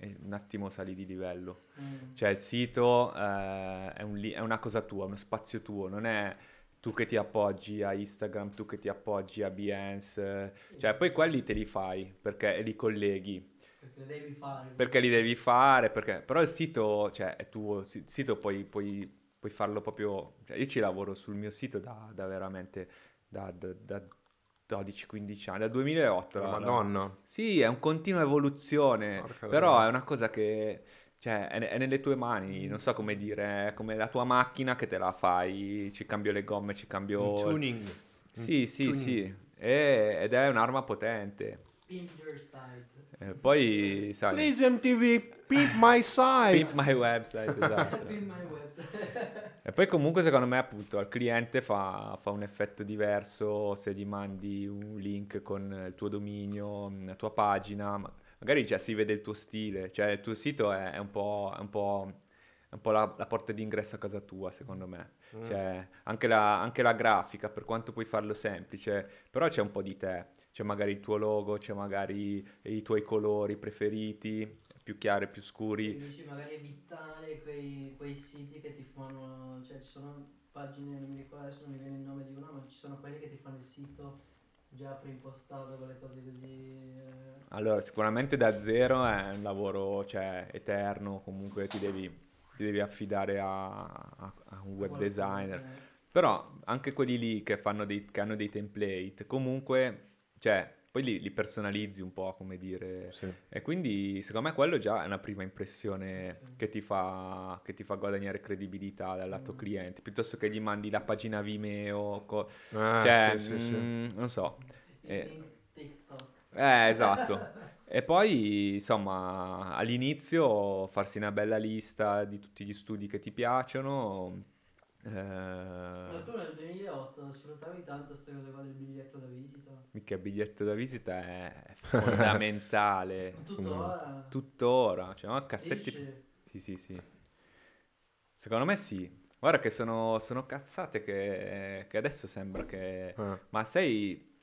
un attimo sali di livello. Mm. Cioè il sito eh, è, un li- è una cosa tua, uno spazio tuo, non è tu che ti appoggi a Instagram, tu che ti appoggi a Behance, cioè poi quelli te li fai perché li colleghi perché li devi fare. Perché li devi fare, perché... però il sito, cioè, è tuo, il sito puoi, puoi, puoi farlo proprio... Cioè, io ci lavoro sul mio sito da, da veramente... da, da, da 12-15 anni, dal 2008. La Madonna. La... Sì, è un continua evoluzione, Porca però davvero. è una cosa che cioè, è, è, nelle tue mani, non so come dire, è come la tua macchina che te la fai, ci cambio le gomme, ci cambio... Un tuning. Sì, sì, tuning. sì, e, ed è un'arma potente. Pimp your site. Eh, poi, sai... Please MTV, pimp my site. Pimp my website, esatto. pimp my website. e poi comunque secondo me appunto al cliente fa, fa, un effetto diverso se gli mandi un link con il tuo dominio, la tua pagina, magari già si vede il tuo stile, cioè il tuo sito è, è un po'... È un po' è un po' la, la, porta d'ingresso a casa tua, secondo me. Mm. Cioè, anche la, anche la, grafica, per quanto puoi farlo semplice, però c'è un po' di te. C'è magari il tuo logo, c'è magari i tuoi colori preferiti, più chiari, più scuri. Quindi dici magari evitare quei, quei, siti che ti fanno, cioè ci sono pagine, non mi ricordo adesso non mi viene il nome di una, ma ci sono quelli che ti fanno il sito già preimpostato con le cose così. Eh. Allora, sicuramente da zero è un lavoro cioè, eterno, comunque ti devi ti devi affidare a, a, a un web designer. Però anche quelli lì che, dei, che hanno dei template, comunque, cioè, poi li, li, personalizzi un po', come dire. Sì. E quindi, secondo me, quello già è una prima impressione sì. che, ti fa, che, ti fa, guadagnare credibilità dal lato mm. cliente, piuttosto che gli mandi la pagina Vimeo, co- ah, cioè, sì, mh, mm, non so. Eh, eh, esatto. E poi, insomma, all'inizio farsi una bella lista di tutti gli studi che ti piacciono. Eh... Ma tu nel 2008 sfruttavi tanto queste cose qua del biglietto da visita? Mica biglietto da visita è fondamentale. Tuttora? Tuttora. Cioè, no, cassetti... Esce. Sì, sì, sì. Secondo me sì. Guarda che sono, sono cazzate che, che, adesso sembra che... Ah. Ma sei...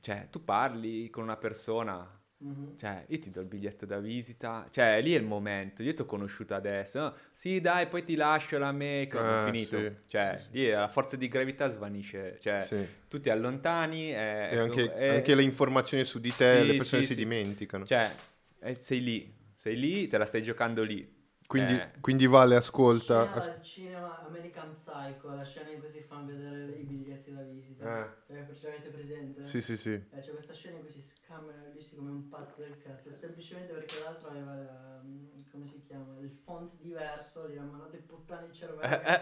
Cioè, tu parli con una persona Mm-hmm. Cioè, io ti do il biglietto da visita, cioè, lì è il momento, io ti ho conosciuto adesso, no? sì dai, poi ti lascio la make, ho ah, finito, sì, cioè, sì, lì la forza di gravità svanisce, cioè, sì. tu ti allontani e... e anche, e... anche, le informazioni su di te, le persone si dimenticano. Cioè, sei lì, sei lì, te la stai giocando lì, quindi, eh. quindi Vale ascolta. Scena al cinema American Psycho, la scena in cui si fanno vedere i biglietti da visita. Eh. Cioè, praticamente presente. Sì, sì, sì. Eh, c'è questa scena in cui si scambiano i visti come un pazzo del cazzo. Semplicemente perché l'altro aveva, la, mm, come si chiama, il font diverso, gli hanno mandato i puttani il cervello.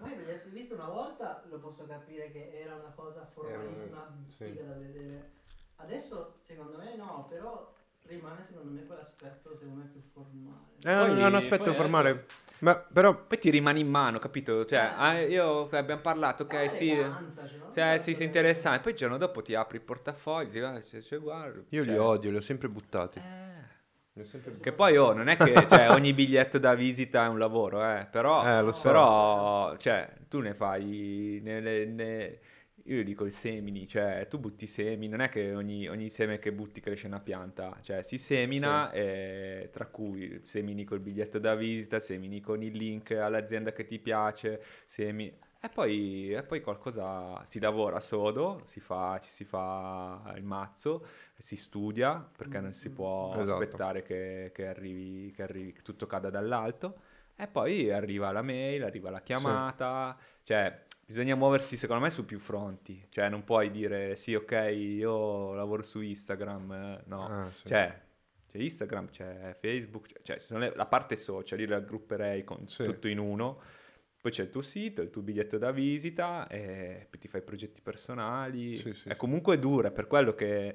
Ma il biglietto di vista una volta lo posso capire che era una cosa formalissima, eh, figa sì. da vedere. Adesso, secondo me no, però rimane secondo me quell'aspetto secondo me più formale. Eh, poi, è un aspetto formale. Adesso... Ma però... Poi ti rimane in mano, capito? Cioè, eh. ah, io abbiamo parlato, ok, eh, sì, cioè, sì, sì, interessante. Poi il giorno dopo ti apri il portafoglio, ti ah, cioè, cioè, guarda. Io cioè... li odio, li ho sempre buttati. Eh. Che poi oh, non è che cioè, ogni biglietto da visita è un lavoro, eh, però, eh, so. però cioè, tu ne fai, ne, ne, ne io dico i semini, cioè tu butti semi, non è che ogni, ogni seme che butti cresce una pianta, cioè si semina, sì. e, tra cui semini col biglietto da visita, semini con il link all'azienda che ti piace, semi... E poi, e poi qualcosa si lavora sodo, si fa, ci si fa il mazzo, si studia perché non si può esatto. aspettare che, che, arrivi, che, arrivi, che tutto cada dall'alto. E poi arriva la mail, arriva la chiamata, sì. cioè bisogna muoversi secondo me su più fronti, cioè non puoi dire sì ok io lavoro su Instagram, eh, no, ah, sì. cioè c'è Instagram, c'è Facebook, cioè, cioè le, la parte social io la grupperei con sì. tutto in uno, poi c'è il tuo sito, il tuo biglietto da visita e poi ti fai progetti personali, sì, è comunque dura, per quello che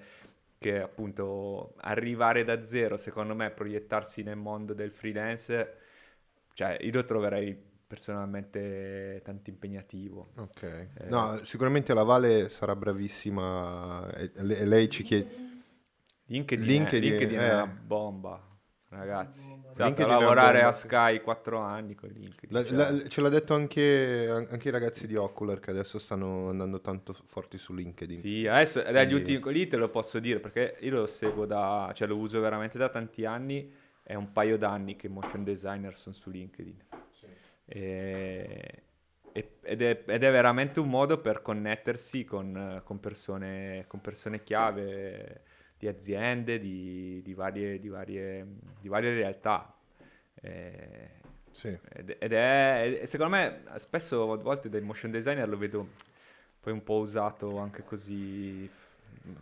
che appunto arrivare da zero, secondo me, proiettarsi nel mondo del freelance, cioè io lo troverei personalmente tanto impegnativo. Ok, eh, no, sicuramente la Vale sarà bravissima e lei ci chiede... LinkedIn, LinkedIn, è, LinkedIn è, è una bomba, ragazzi. Esatto, a lavorare a Sky 4 anni con LinkedIn. La, cioè. la, ce l'ha detto anche, anche, i ragazzi di Ocular che adesso stanno andando tanto forti su LinkedIn. Sì, adesso Quindi... dagli ultimi lì te lo posso dire perché io lo seguo da, cioè lo uso veramente da tanti anni, è un paio d'anni che motion designer sono su LinkedIn. E, ed, è, ed, è, veramente un modo per connettersi con, con, persone, con persone, chiave di aziende, di, di, varie, di varie, varie, realtà. E, sì. ed, ed, è, secondo me, spesso a volte dai motion designer lo vedo poi un po' usato anche così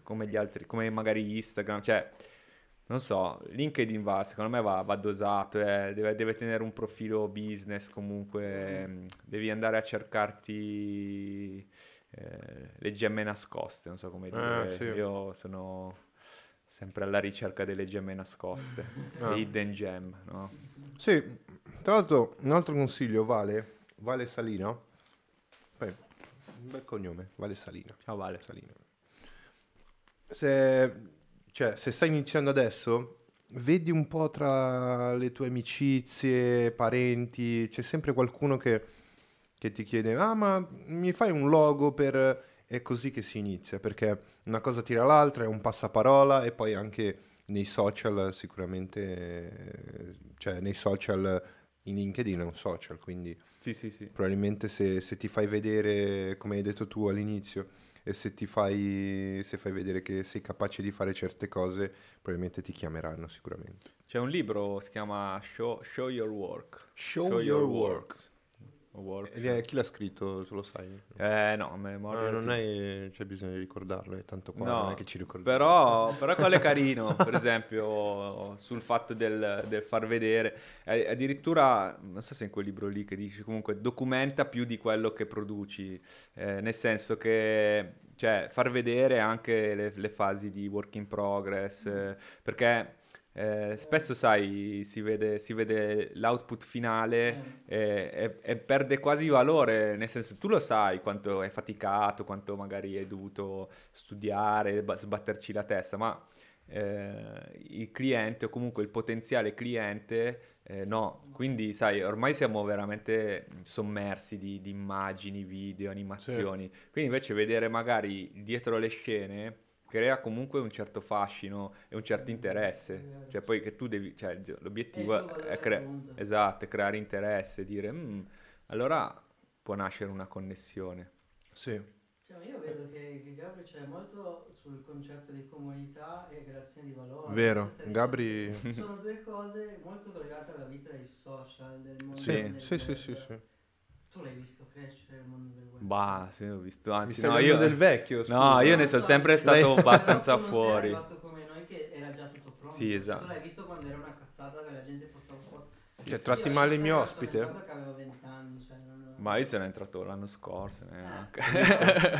come gli altri, come magari Instagram, cioè non so, LinkedIn va, secondo me va, va dosato, eh, deve, deve, tenere un profilo business comunque, mm. devi andare a cercarti eh, le gemme nascoste, non so come dire, eh, sì. io sono sempre alla ricerca delle gemme nascoste, ah. le hidden gem, no? Sì, tra l'altro un altro consiglio vale, Vale Salina, Beh, un bel cognome, Vale Salina. Ciao Vale. Salina. Se cioè, se stai iniziando adesso, vedi un po' tra le tue amicizie, parenti, c'è sempre qualcuno che, che ti chiede, ah ma mi fai un logo per... È così che si inizia, perché una cosa tira l'altra, è un passaparola e poi anche nei social sicuramente, cioè nei social, in LinkedIn è un social, quindi sì, sì, sì. probabilmente se, se ti fai vedere, come hai detto tu all'inizio, e se ti fai, se fai vedere che sei capace di fare certe cose, probabilmente ti chiameranno sicuramente. C'è un libro, si chiama Show, Show Your Work. Show, Show Your, Your Work. E chi l'ha scritto, tu lo sai? Eh no, a memoria. No, non è, c'è bisogno di ricordarlo, è tanto qua, no, non è che ci ricordiamo. Però, però quello è carino, per esempio, sul fatto del, del far vedere. Eh, addirittura, non so se in quel libro lì che dice, comunque documenta più di quello che produci, eh, nel senso che cioè far vedere anche le, le fasi di work in progress, eh, perché eh, spesso, sai, si vede, si vede l'output finale e, e, e, perde quasi valore, nel senso tu lo sai quanto è faticato, quanto magari hai dovuto studiare, sbatterci la testa, ma eh, il cliente o comunque il potenziale cliente eh, no. Quindi sai, ormai siamo veramente sommersi di, di immagini, video, animazioni, sì. quindi invece vedere magari dietro le scene crea comunque un certo fascino e un certo interesse. Cioè, poi che tu devi, cioè, l'obiettivo è, cre- esatto, è creare interesse, dire, mm, allora può nascere una connessione. Sì. Cioè, io vedo che, che, Gabri c'è molto sul concetto di comunità e creazione di valore. Vero, Gabri... Sono due cose molto collegate alla vita dei social, del mondo sì, del sì, sì, sì, sì. Tu l'hai visto crescere il mondo del web? Bah, sì, ho visto. Anzi, no, io del vecchio. Scusa. No, io ne sono sempre stato abbastanza fuori. fatto come noi che era già tutto pronto. Sì, esatto. Tu l'hai visto quando era una cazzata che la gente postava foto. Sì, cioè, sì, tratti male il mio ospite. Che avevo 20 anni, cioè non... Ma io sono entrato l'anno scorso. Eh,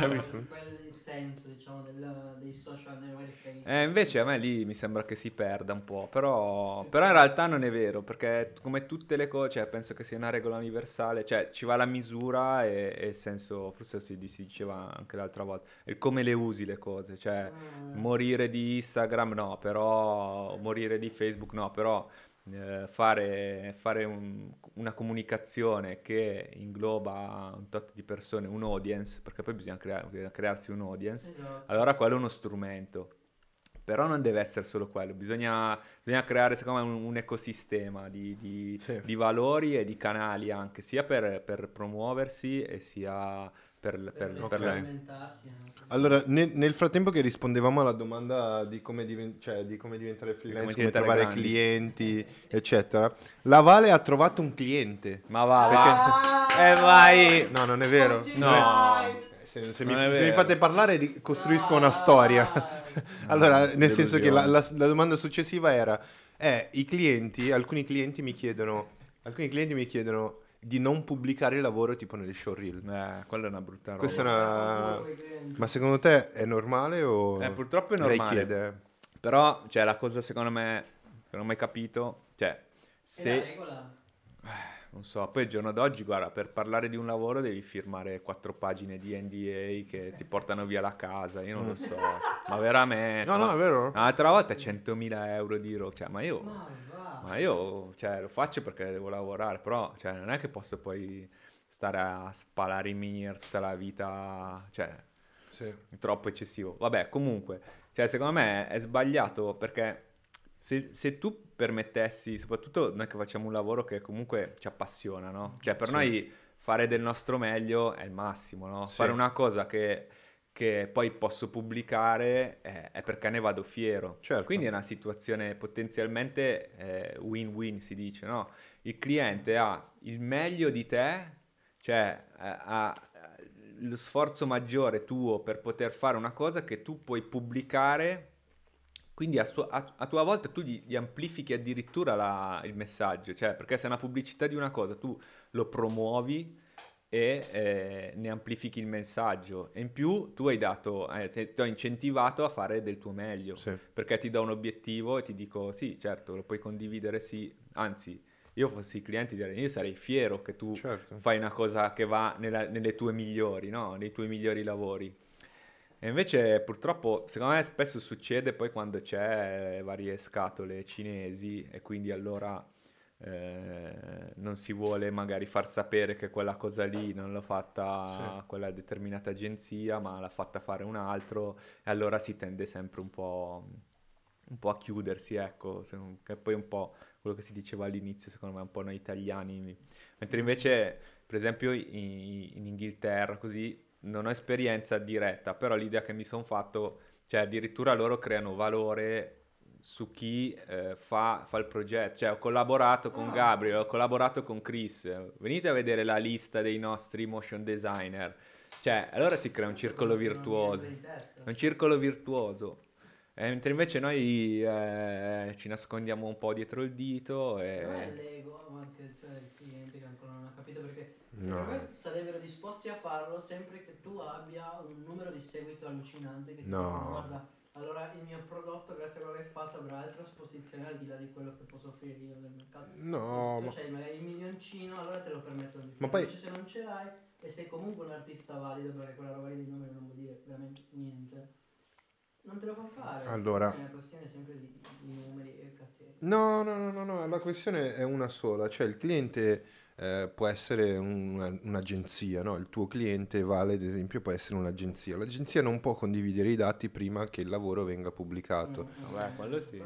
eh, quel senso, diciamo, del, dei social network. Eh, invece a me lì mi sembra che si perda un po', però, però in realtà non è vero, perché come tutte le cose, cioè, penso che sia una regola universale, cioè ci va la misura e, e il senso, forse si, si, diceva anche l'altra volta, il come le usi le cose, cioè mm. morire di Instagram no, però morire di Facebook no, però eh, fare, fare un, una comunicazione che ingloba un tot di persone, un audience, perché poi bisogna crea- crearsi un audience, esatto. allora quello è uno strumento. Però non deve essere solo quello, bisogna, bisogna creare secondo me un, un ecosistema di, di, sì. di, valori e di canali anche, sia per, per promuoversi e sia per, per, per, per okay. Allora, nel, nel, frattempo che rispondevamo alla domanda di come, diven- cioè, di come diventare freelance, come, come trovare grandi. clienti, eccetera, la Vale ha trovato un cliente. Ma va, perché... va. E eh, vai! No, non è vero. No. È... Se, se, mi, se, mi, fate parlare costruisco una storia. allora, nel delusione. senso che la, la, la, domanda successiva era, eh, i clienti, alcuni clienti mi chiedono, alcuni clienti mi chiedono di non pubblicare il lavoro tipo nelle showreel. Eh, quella è una brutta roba. Questa è una... Ma secondo te è normale o... Eh, purtroppo è normale. Lei chiede. Però, cioè, la cosa secondo me, che non ho mai capito, cioè, se... È la regola? Eh, non so, poi il giorno d'oggi, guarda, per parlare di un lavoro devi firmare quattro pagine di NDA che ti portano via la casa, io non lo so, ma veramente... No, no, è vero. L'altra volta 100.000 euro di ro, cioè, ma io... Ma ma io cioè, lo faccio perché devo lavorare, però cioè, non è che posso poi stare a spalare i minier tutta la vita, cioè, sì. è troppo eccessivo. Vabbè, comunque, cioè, secondo me è sbagliato perché se, se, tu permettessi, soprattutto noi che facciamo un lavoro che comunque ci appassiona, no? Cioè, per sì. noi fare del nostro meglio è il massimo, no? Sì. Fare una cosa che che poi posso pubblicare eh, è perché ne vado fiero. Certo. Quindi è una situazione potenzialmente eh, win-win, si dice, no? Il cliente ha il meglio di te, cioè eh, ha lo sforzo maggiore tuo per poter fare una cosa che tu puoi pubblicare, quindi a, sua, a, a tua volta tu gli, gli amplifichi addirittura la, il messaggio, cioè perché se è una pubblicità di una cosa tu lo promuovi, e eh, ne amplifichi il messaggio e in più tu hai dato eh, ti ho incentivato a fare del tuo meglio sì. perché ti do un obiettivo e ti dico sì certo lo puoi condividere sì anzi io fossi cliente direi io sarei fiero che tu certo. fai una cosa che va nella, nelle tue migliori no? nei tuoi migliori lavori E invece purtroppo, secondo me spesso succede poi quando c'è varie scatole cinesi e quindi allora eh, non si vuole magari far sapere che quella cosa lì non l'ha fatta sì. quella determinata agenzia, ma l'ha fatta fare un altro e allora si tende sempre un po', un po a chiudersi, ecco, che poi un po' quello che si diceva all'inizio, secondo me un po' noi italiani, mentre invece per esempio in, in Inghilterra così non ho esperienza diretta, però l'idea che mi sono fatto, cioè addirittura loro creano valore su chi eh, fa, fa, il progetto. Cioè, ho collaborato con Gabriel, ho collaborato con Chris. Venite a vedere la lista dei nostri motion designer. Cioè, allora si crea un circolo virtuoso. Un circolo virtuoso. Eh, mentre invece noi eh, ci nascondiamo un po' dietro il dito. E... Non è l'ego, ma anche cioè, il cliente che ancora non ha capito perché secondo me sarebbero disposti a farlo sempre che tu abbia un numero di seguito allucinante che ti no. guarda allora il mio prodotto, grazie a quello che hai fatto, avrà altra esposizione al di là di quello che posso offrire io nel mercato. No, ma... c'hai magari il milioncino, allora te lo permettono di fare. Ma poi... Invece se non ce l'hai e sei comunque un artista valido, perché quella roba lì dei numeri non vuol dire veramente niente, non te lo fa fare. Allora... È una questione sempre di, di numeri e cazzetti. No, no, no, no, no, la questione è una sola, cioè il cliente eh, può essere una, un'agenzia, no? il tuo cliente vale ad esempio può essere un'agenzia, l'agenzia non può condividere i dati prima che il lavoro venga pubblicato. Mm, Beh, quello sì.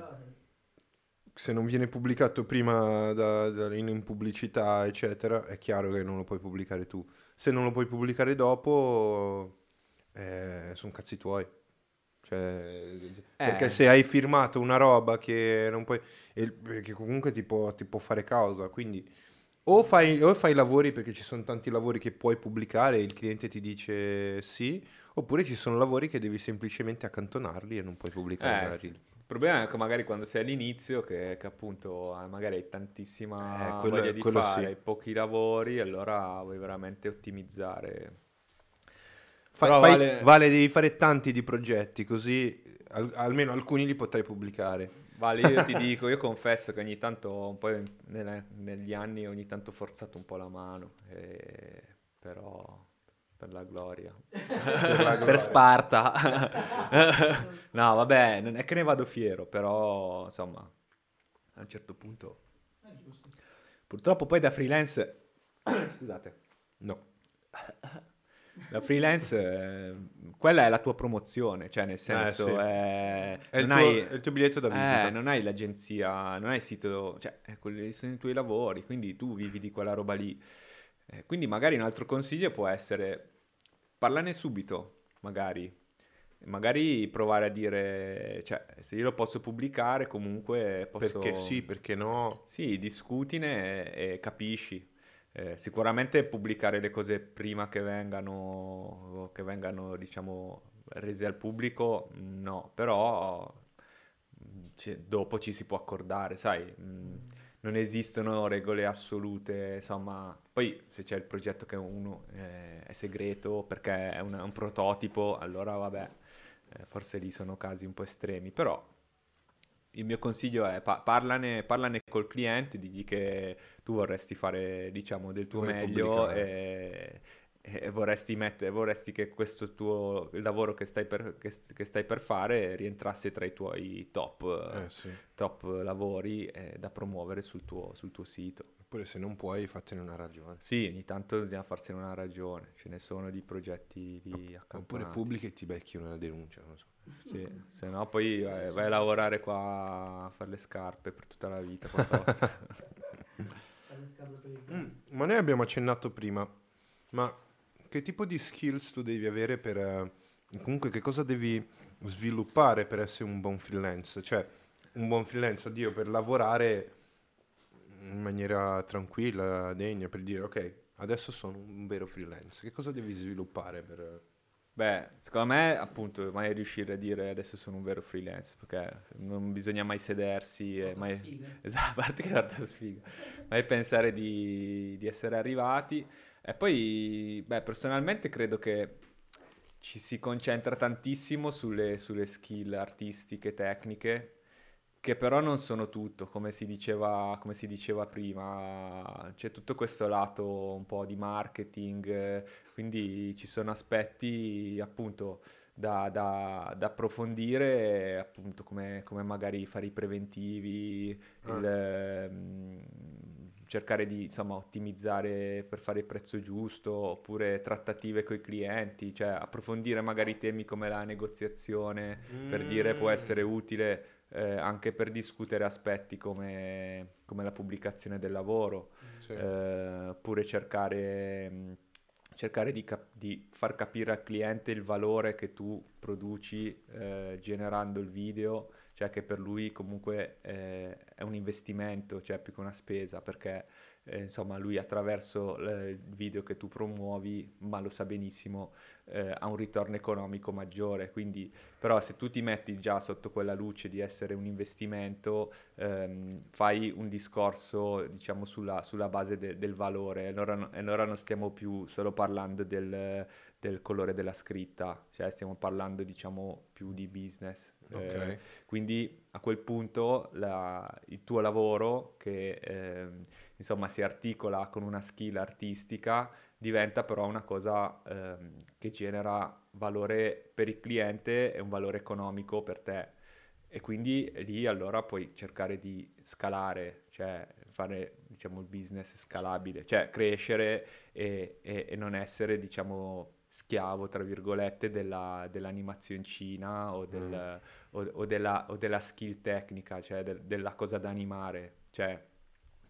Se non viene pubblicato prima da, da, in, pubblicità, eccetera, è chiaro che non lo puoi pubblicare tu. Se non lo puoi pubblicare dopo, eh, sono cazzi tuoi. Cioè, eh. Perché se hai firmato una roba che non puoi... che comunque ti può, ti può fare causa, quindi o fai, o fai lavori perché ci sono tanti lavori che puoi pubblicare e il cliente ti dice sì, oppure ci sono lavori che devi semplicemente accantonarli e non puoi pubblicare. Eh, sì. Il problema è che magari quando sei all'inizio, che, che appunto magari hai tantissima eh, quello, voglia di fare, sì. pochi lavori, allora vuoi veramente ottimizzare. Fa, fai, vale... vale... devi fare tanti di progetti, così al, almeno alcuni li potrai pubblicare. Vale, io ti dico, io confesso che ogni tanto, un po' nelle, negli anni, ogni tanto ho forzato un po' la mano, e... però per la gloria. per, la gloria. per Sparta. no, vabbè, non è che ne vado fiero, però insomma, a un certo punto... Purtroppo poi da freelance... Scusate. No. La freelance, eh, quella è la tua promozione, cioè nel senso... Eh, sì. è, è, il tuo, hai, è, il tuo, biglietto da visita. Eh, non hai l'agenzia, non hai il sito, cioè quelli sono i tuoi lavori, quindi tu vivi di quella roba lì. Eh, quindi magari un altro consiglio può essere, parlane subito, magari. Magari provare a dire, cioè, se io lo posso pubblicare comunque posso... Perché sì, perché no? Sì, discutine e, e capisci. Eh, sicuramente pubblicare le cose prima che vengano, che vengano diciamo, rese al pubblico, no, però c- dopo ci si può accordare, sai, mh, non esistono regole assolute, insomma, poi se c'è il progetto che uno eh, è segreto perché è un, un prototipo, allora vabbè, eh, forse lì sono casi un po' estremi, però il mio consiglio è pa- parlane, parlane, col cliente, digli che tu vorresti fare, diciamo, del tuo meglio e, e, vorresti, mettere, vorresti che questo tuo il lavoro che stai, per, che, che stai per fare rientrasse tra i tuoi top, eh, sì. top lavori eh, da promuovere sul tuo, sul tuo sito. Oppure se non puoi, fatene una ragione. Sì, ogni tanto bisogna farsene una ragione. Ce ne sono di progetti di Oppure pubblichi e ti becchi una denuncia, non so. Sì, se no poi vai, vai, a lavorare qua a fare le scarpe per tutta la vita. mm, ma noi abbiamo accennato prima, ma che tipo di skills tu devi avere per... Uh, comunque che cosa devi sviluppare per essere un buon freelance? Cioè, un buon freelance, oddio, per lavorare in maniera tranquilla, degna, per dire ok, adesso sono un vero freelance. Che cosa devi sviluppare per... Beh, secondo me, appunto, mai riuscire a dire adesso sono un vero freelance, perché non bisogna mai sedersi e mai... Esatto, a parte che tanta sfiga. mai pensare di, di, essere arrivati. E poi, beh, personalmente credo che ci si concentra tantissimo sulle, sulle skill artistiche, tecniche, che però non sono tutto, come si, diceva, come si diceva prima, c'è tutto questo lato un po' di marketing, quindi ci sono aspetti appunto da, da, da approfondire, appunto come, come, magari fare i preventivi, ah. il, um, cercare di insomma, ottimizzare per fare il prezzo giusto, oppure trattative con i clienti, cioè approfondire magari temi come la negoziazione, mm. per dire può essere utile eh, anche per discutere aspetti come, come, la pubblicazione del lavoro, sì. eh, oppure cercare cercare di, cap- di, far capire al cliente il valore che tu produci eh, generando il video, cioè che per lui comunque eh, è un investimento, cioè più che una spesa, perché eh, insomma lui attraverso il video che tu promuovi, ma lo sa benissimo, eh, ha un ritorno economico maggiore. Quindi, però se tu ti metti già sotto quella luce di essere un investimento, ehm, fai un discorso diciamo sulla, sulla base de- del valore. Allora, allora non stiamo più solo parlando del, del colore della scritta, cioè stiamo parlando diciamo più di business. Okay. Eh, quindi a quel punto la, il tuo lavoro che eh, insomma si articola con una skill artistica diventa però una cosa eh, che genera valore per il cliente e un valore economico per te e quindi lì allora puoi cercare di scalare, cioè fare diciamo il business scalabile, cioè crescere e, e, e non essere diciamo schiavo, tra virgolette, della, dell'animazioncina o, del, mm. o, o, della, o, della, skill tecnica, cioè de, della cosa da animare, cioè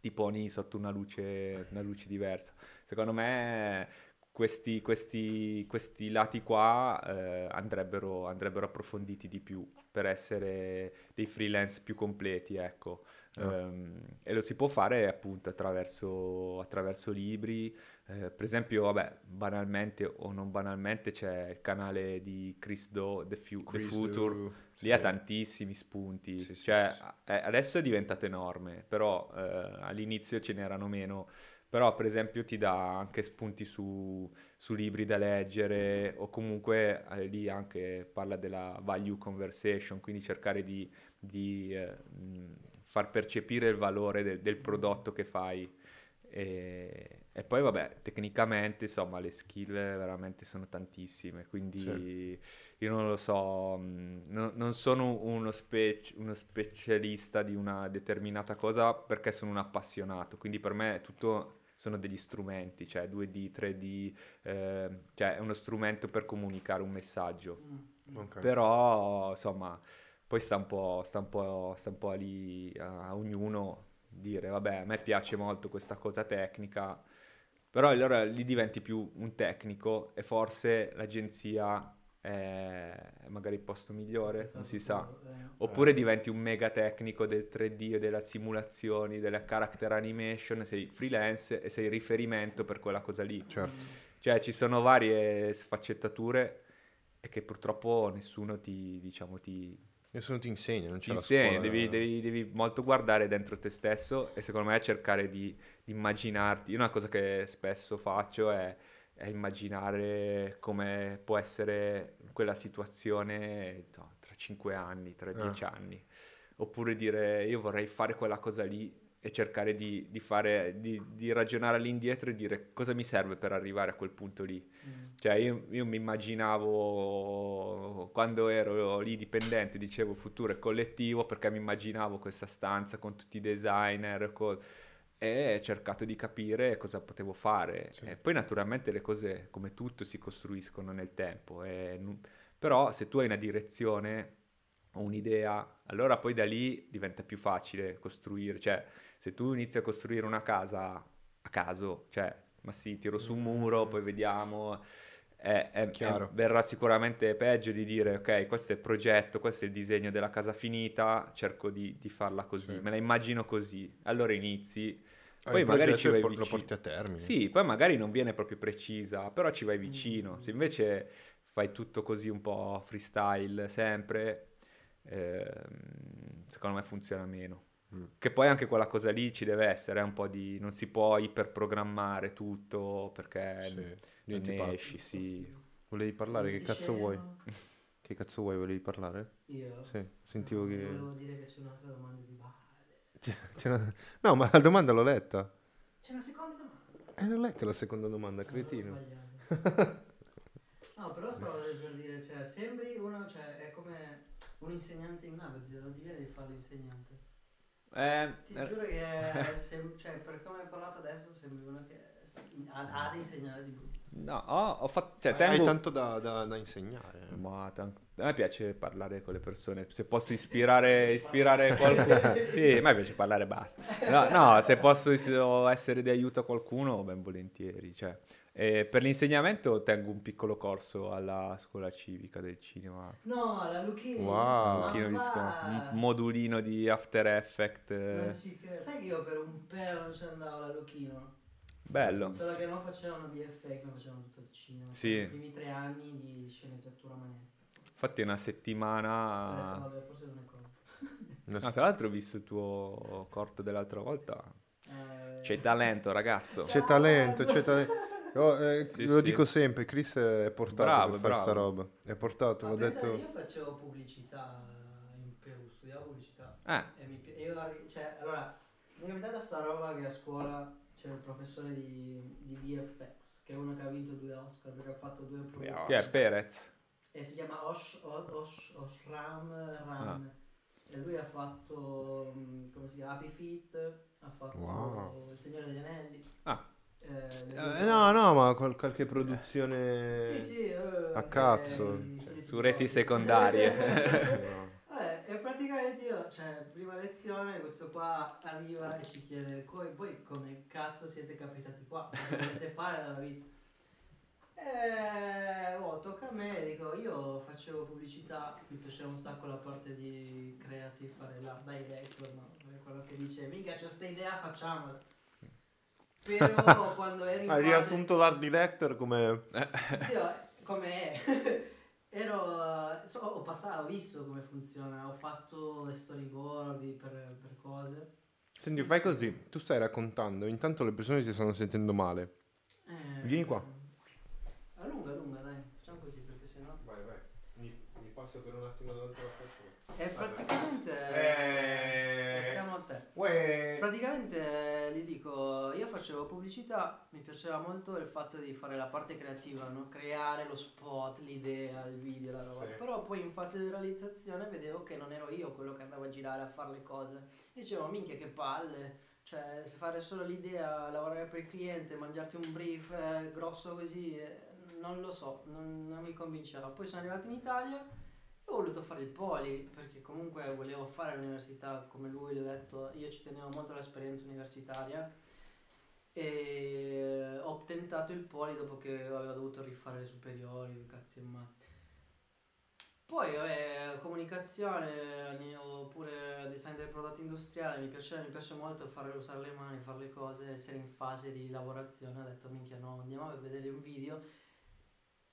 ti poni sotto una luce, una luce diversa. Secondo me questi, questi, questi lati qua eh, andrebbero, andrebbero, approfonditi di più per essere dei freelance più completi, ecco. Oh. Um, e lo si può fare appunto attraverso, attraverso libri, eh, per esempio, vabbè, banalmente o non banalmente c'è il canale di Chris Do, The, Fu- Chris The Future, Do, lì sì. ha tantissimi spunti, sì, cioè sì, eh, adesso è diventato enorme, però eh, all'inizio ce n'erano meno, però per esempio ti dà anche spunti su, su libri da leggere o comunque eh, lì anche parla della value conversation, quindi cercare di, di eh, far percepire il valore de- del prodotto che fai. E, e poi vabbè, tecnicamente insomma le skill veramente sono tantissime, quindi sì. io non lo so, mm, no, non sono uno, spec- uno, specialista di una determinata cosa perché sono un appassionato, quindi per me tutto sono degli strumenti, cioè 2D, 3D, eh, cioè è uno strumento per comunicare un messaggio. Mm. Okay. Però insomma, poi sta un po', sta un po', sta un po lì a, a ognuno dire vabbè a me piace molto questa cosa tecnica però allora lì diventi più un tecnico e forse l'agenzia è magari il posto migliore, non si sa. Oppure diventi un mega tecnico del 3D e delle simulazioni, della character animation, sei freelance e sei riferimento per quella cosa lì. Certo. Cioè ci sono varie sfaccettature e che purtroppo nessuno ti, diciamo, ti, Nessuno ti insegna, non c'è ti insegna, devi, devi, devi, molto guardare dentro te stesso e secondo me cercare di, di immaginarti. Io una cosa che spesso faccio è, è immaginare come può essere quella situazione no, tra 5 anni, tra 10 ah. anni. Oppure dire io vorrei fare quella cosa lì e cercare di, di, fare, di, di, ragionare all'indietro e dire cosa mi serve per arrivare a quel punto lì. Mm. Cioè io, io, mi immaginavo quando ero lì dipendente, dicevo futuro e collettivo perché mi immaginavo questa stanza con tutti i designer con... e ho cercato di capire cosa potevo fare. Sì. E poi naturalmente le cose come tutto si costruiscono nel tempo. E... Però se tu hai una direzione o un'idea, allora poi da lì diventa più facile costruire. Cioè se tu inizi a costruire una casa a caso, cioè, ma sì, tiro su un muro, poi vediamo, è, è, è, verrà sicuramente peggio di dire, ok, questo è il progetto, questo è il disegno della casa finita, cerco di, di farla così, sì. me la immagino così, allora inizi. Ah, poi magari ci vai vicino. Lo porti a termine. Sì, poi magari non viene proprio precisa, però ci vai vicino. Mm. Se invece fai tutto così un po' freestyle sempre, ehm, secondo me funziona meno. Mm. Che poi anche quella cosa lì ci deve essere, un po' di... non si può iperprogrammare tutto perché sì, non ne esci, sì. Volevi parlare, che cazzo vuoi? che cazzo vuoi, volevi parlare? Io? Sì, sentivo no, che... Volevo dire che c'è un'altra domanda di base. C'è una... No, ma la domanda l'ho letta. C'è una seconda domanda. Eh, l'ho letta la seconda domanda, cretino. No, No, però stavo per dire, cioè, sembri uno, cioè, è come un insegnante in nave, zio, non ti viene di fare l'insegnante. Eh, Ti eh. giuro che, è sem- cioè, per come hai parlato adesso, sembri uno che ha, ha da insegnare di brutto. No, ho, ho fatto. Cioè, tengo... Hai tanto da, da, da insegnare. Ma tanto, a me piace parlare con le persone. Se posso ispirare, ispirare qualcuno, sì, a me piace parlare basta. No, no, se posso essere di aiuto a qualcuno, ben volentieri. Cioè, eh, per l'insegnamento tengo un piccolo corso alla scuola civica del cinema. No, alla Lucchini. Wow. Lucchino di un modulino di After Effects. Sai che io per un pelo non ci andavo alla Lucchino? Bello. Solo che non facevano BFX, ma facevano tutto il cinema. Sì. I primi tre anni di sceneggiatura manetta. Infatti una settimana... Detto, vabbè, forse non è No, tra l'altro ho visto il tuo corto dell'altra volta. Eh... C'è talento, ragazzo. C'è talento, c'è talento. Oh, eh, sì, lo sì. dico sempre, Chris è portato bravo, per fare sta roba. È portato, l'ho detto. Io facevo pubblicità in Perù, studiavo pubblicità. Eh. E mi, io, cioè, allora, mi è capitata sta roba che a scuola c'era il professore di, di VFX, che è uno che ha vinto due Oscar perché ha fatto due produzioni. Chi è Perez? E si chiama Osh, Osh, Oshram Ram. Ah. E lui ha fatto, mm, come si chiama, Happy Feet, ha fatto wow. Il Signore degli Anelli. Ah. Eh, eh, no, no, ma qual- qualche produzione sì, sì, eh, a cazzo. Su reti secondarie. no. Eh, e praticamente io, cioè, prima lezione, questo qua arriva e ci chiede, poi come cazzo siete capitati qua? Cosa volete fare dalla vita? Eh, oh, tocca a me, dico, io facevo pubblicità, mi piaceva un sacco la parte di creative, fare l'art director, no? quello che dice, mica c'è questa idea, facciamola. Però quando eri in Hai riassunto l'art director come... Io, come è? Ero, so, ho passato, ho visto come funziona, ho fatto storyboard per, per cose. Senti, fai così, tu stai raccontando, intanto le persone si stanno sentendo male. Eh, Vieni qua. A lunga, a lunga, dai, facciamo così perché sennò... Vai, vai, mi, mi passo per un attimo davanti alla faccia. E praticamente... Eh... Siamo a te. Uè. Praticamente gli dico, io facevo pubblicità, mi piaceva molto il fatto di fare la parte creativa, no? creare lo spot, l'idea, il video, la roba. Sì. Però poi in fase di realizzazione vedevo che non ero io quello che andava a girare a fare le cose. E dicevo, minchia che palle. Cioè, se fare solo l'idea, lavorare per il cliente, mangiarti un brief eh, grosso così, eh, non lo so, non, non mi convinceva. Poi sono arrivato in Italia ho voluto fare il poli perché comunque volevo fare l'università come lui, gli ho detto, io ci tenevo molto all'esperienza universitaria e ho tentato il poli dopo che avevo dovuto rifare le superiori, cazzi e mazzi. Poi vabbè, comunicazione oppure design del prodotto industriale, mi piace, mi piace molto fare, usare le mani, fare le cose, essere in fase di lavorazione, ho detto minchia no, andiamo a vedere un video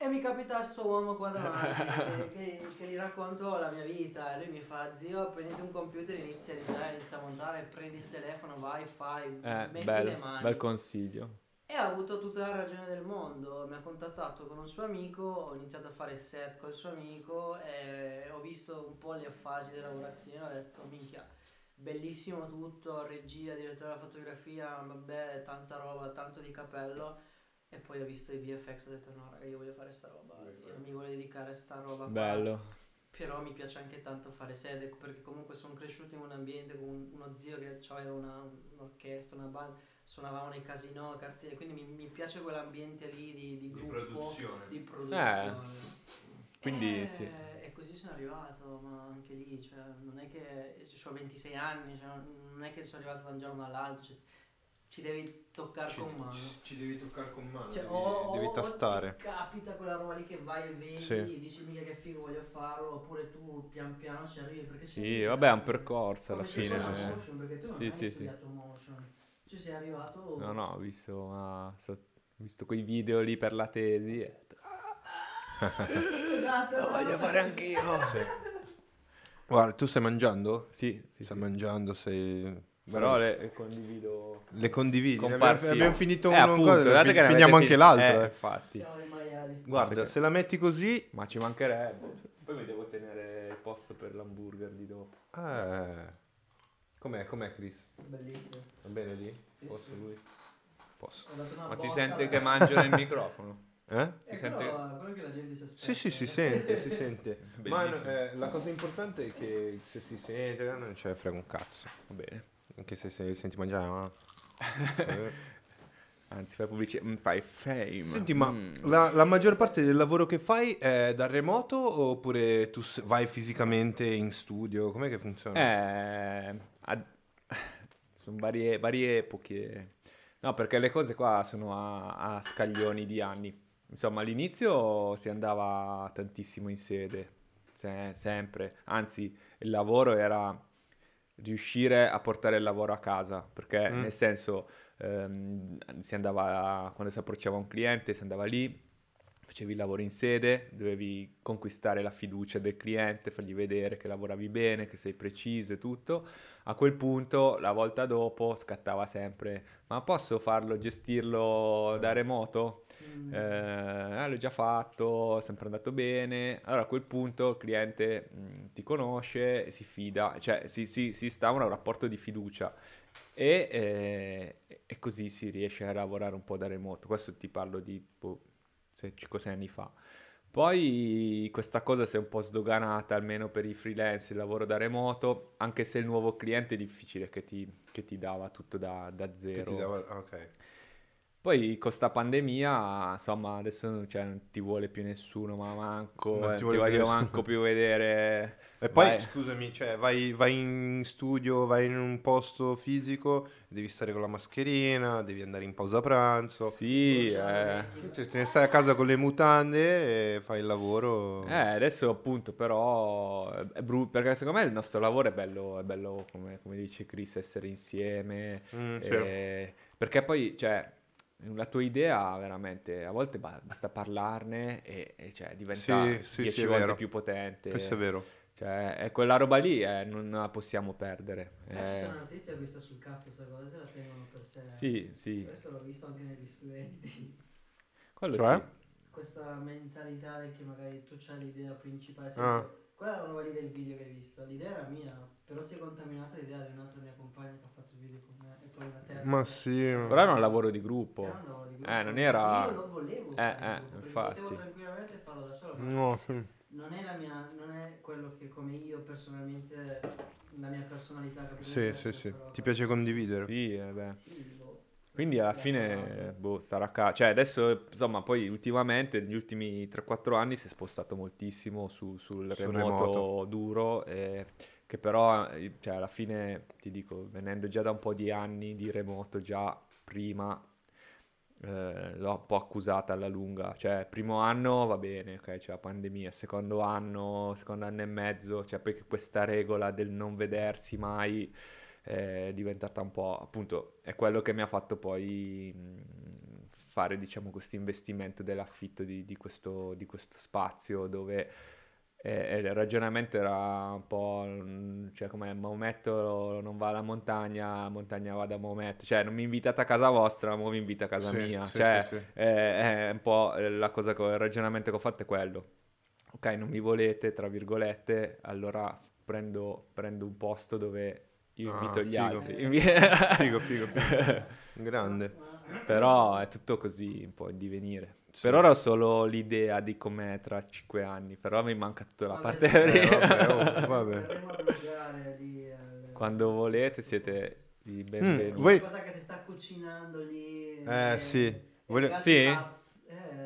e mi capita questo uomo qua davanti che, che, che, gli racconto la mia vita e lui mi fa zio prenditi un computer inizia a ridare, inizia a montare, prendi il telefono, vai, fai, eh, metti bello, le mani. Bel consiglio. E ha avuto tutta la ragione del mondo, mi ha contattato con un suo amico, ho iniziato a fare set col suo amico e ho visto un po' le fasi di lavorazione, ho detto minchia, bellissimo tutto, regia, direttore della fotografia, vabbè, tanta roba, tanto di capello e poi ho visto i VFX e ho detto no raga io voglio fare sta roba, io mi voglio dedicare a sta roba Bello. Qua. Però mi piace anche tanto fare sede perché comunque sono cresciuto in un ambiente con uno zio che aveva una, un'orchestra, una band, suonavamo nei casino, cazzi, e quindi mi, mi, piace quell'ambiente lì di, di gruppo, di produzione. Di produzione. Eh. Quindi e, sì. E così sono arrivato, ma anche lì, cioè, non è che ho 26 anni, cioè, non è che sono arrivato da un giorno all'altro, cioè, ci devi toccare con mano. Ci devi toccare con mano. Cioè, devi, o, devi tastare. ti capita quella roba lì che vai e vedi, sì. dici mica che figo voglio farlo, oppure tu pian piano ci arrivi. Perché sì, vabbè, è un percorso alla fine. Motion, perché tu non sì, hai sì, sì. motion. Ci sei arrivato... No, no, ho visto, uh, so, visto quei video lì per la tesi e... esatto, lo voglio fare anch'io. Sì. Guarda, tu stai mangiando? Sì, sì. Stai sì. mangiando, sei però le, le, condivido. Le condividi. Abbiamo, abbiamo, finito eh, una appunto, cosa, fin- finiamo anche fin- l'altra. Eh, infatti. Siamo dei maiali. Guarda, se la metti così... Ma ci mancherebbe. Poi mi devo tenere il posto per l'hamburger di dopo. Eh. Com'è, com'è Chris? Bellissimo. Va bene lì? Sì, Posso sì. lui? Posso. Ma si sente che mangio nel microfono? Eh? Si sente... quello, che la gente si aspetta. Sì, sì, si sente, si sente. Ma eh, la cosa importante è che se si sente non c'è frega un cazzo. Va bene. Anche se, se senti mangiare, ma... Anzi, fai pubblicità, mm, fai fame. Senti, ma mm. la, la, maggior parte del lavoro che fai è da remoto oppure tu vai fisicamente in studio? Com'è che funziona? Eh, ad... sono varie, varie epoche. No, perché le cose qua sono a, a scaglioni di anni. Insomma, all'inizio si andava tantissimo in sede, se, sempre. Anzi, il lavoro era riuscire a portare il lavoro a casa, perché mm. nel senso ehm, si andava, quando si approcciava un cliente, si andava lì, facevi il lavoro in sede, dovevi conquistare la fiducia del cliente, fargli vedere che lavoravi bene, che sei preciso e tutto. A quel punto, la volta dopo, scattava sempre, ma posso farlo, gestirlo da remoto? Mm. Eh, l'ho già fatto, è sempre andato bene. Allora a quel punto il cliente mh, mm, ti conosce, si fida, cioè si, si, si instaura un rapporto di fiducia e, eh, e, così si riesce a lavorare un po' da remoto. Questo ti parlo di boh, 5-6 anni fa. Poi questa cosa si è un po' sdoganata, almeno per i freelance, il lavoro da remoto, anche se il nuovo cliente è difficile che ti, che ti dava tutto da, da zero. Dava, ok. Poi con sta pandemia, insomma, adesso cioè, non ti vuole più nessuno, ma manco, non ti, eh, ti voglio manco più vedere. E poi, vai. scusami, cioè, vai, vai, in studio, vai in un posto fisico, devi stare con la mascherina, devi andare in pausa pranzo. Sì, eh. cioè, te ne stai a casa con le mutande e fai il lavoro. Eh, adesso appunto, però, è brutto, perché secondo me il nostro lavoro è bello, è bello come, come dice Chris, essere insieme. Mm, e... Perché poi, cioè la tua idea veramente a volte basta parlarne e, e cioè, diventa sì, sì, dieci sì, volte vero. più potente. Questo è vero. Cioè, è quella roba lì eh, non la possiamo perdere. Ma eh. ci sono artisti a cui sta sul cazzo questa cosa, se la tengono per sé. Sì, sì. Questo l'ho visto anche negli studenti. Quello cioè? sì. Questa mentalità del che magari tu c'hai l'idea principale. Ah. Quella è una roba lì del video che hai visto. L'idea era mia, però si è contaminata l'idea di un'altra mia compagna che ha fatto il video con me. E poi la terza. Ma sì. Però era un lavoro di gruppo. Era un lavoro di gruppo. Eh, non era. Io lo volevo. Eh, eh, infatti. Potevo tranquillamente farlo da solo. No, sì. Non è la mia. Non è quello che come io personalmente. La mia personalità. Capito? Sì, sì, sì. Ti piace condividere? Sì, eh beh. Sì, quindi alla fine, boh, starà a casa. Cioè, adesso, insomma, poi ultimamente, negli ultimi 3-4 anni si è spostato moltissimo su, sul remoto, remoto, duro, eh, che però, cioè, alla fine, ti dico, venendo già da un po' di anni di remoto, già prima eh, l'ho un po' accusata alla lunga. Cioè, primo anno va bene, ok, c'è la pandemia, secondo anno, secondo anno e mezzo, cioè, poi questa regola del non vedersi mai è diventata un po' appunto è quello che mi ha fatto poi fare diciamo questo investimento dell'affitto di, di, questo, di questo spazio dove eh, il ragionamento era un po' cioè come Maometto non va alla montagna, montagna va da Maometto, cioè non mi invitate a casa vostra, ma mi invita a casa sì, mia, sì, cioè sì, è, è, un po' la cosa, il ragionamento che ho fatto è quello. Ok, non mi volete, tra virgolette, allora prendo, prendo un posto dove io ah, invito gli figo. altri. figo, figo, figo. Grande. Però è tutto così un po' in divenire. Sì. Per ora ho solo l'idea di com'è tra cinque anni, però mi manca tutta la parte eh, vabbè, oh, vabbè. Quando volete siete i benvenuti. Mm, voi... Cosa che si sta cucinando lì. Eh, sì. Voglio... Sì? Eh,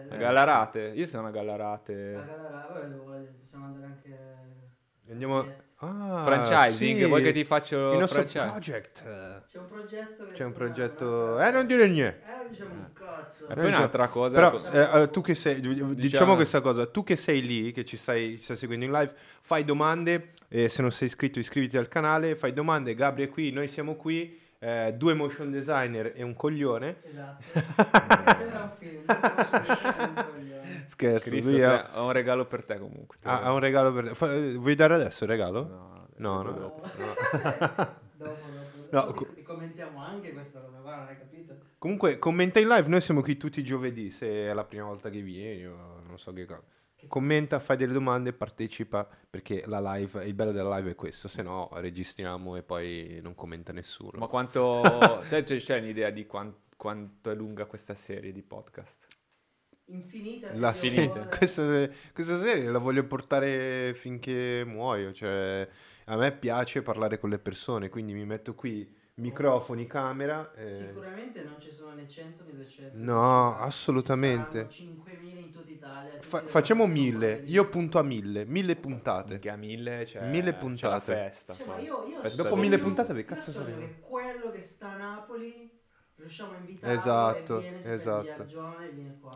a Gallarate? Io sono a Gallarate. A Gallarate, possiamo andare anche... Andiamo... Ah, Franchising, sì. vuoi che ti faccio il nostro franchise? project? C'è un progetto C'è un progetto... Eh, non dire niente. Eh, non diciamo un cazzo. E poi un'altra cosa... Però, eh, eh, tu che sei... Diciamo, diciamo questa cosa. Tu che sei lì, che ci stai, ci stai seguendo in live, fai domande. E se non sei iscritto, iscriviti al canale. Fai domande. Gabri è qui, noi siamo qui. Eh, due motion designer e un coglione. Esatto. Sembra un film. Scherzo. Cristo, ha... ha un regalo per te comunque. Ha, ha, un regalo per te. Fa... Vuoi dare adesso il regalo? No, no. no. Dopo. dopo, dopo. No, co- commentiamo anche questa cosa qua, non hai capito? Comunque, commenta in live. Noi siamo qui tutti i giovedì. Se è la prima volta che vieni, o non so che cosa commenta, fai delle domande, partecipa perché la live, il bello della live è questo, se no registriamo e poi non commenta nessuno. Ma quanto... cioè, c'è un'idea di quant, quanto è lunga questa serie di podcast? Infinita. La finita. Questa, questa, serie la voglio portare finché muoio. Cioè, a me piace parlare con le persone, quindi mi metto qui microfoni, camera. Eh... Sicuramente non ci sono né 100 né 200. No, assolutamente. 5.000 in tutta Italia. Fa- facciamo 1000, io punto a 1000, 1000 puntate. Che a 1000 c'è, 1000 puntate. C'è festa. Cioè, io, io Dopo 1000 puntate, che cazzo che quello che sta a Napoli riusciamo a invitarlo esatto, esatto.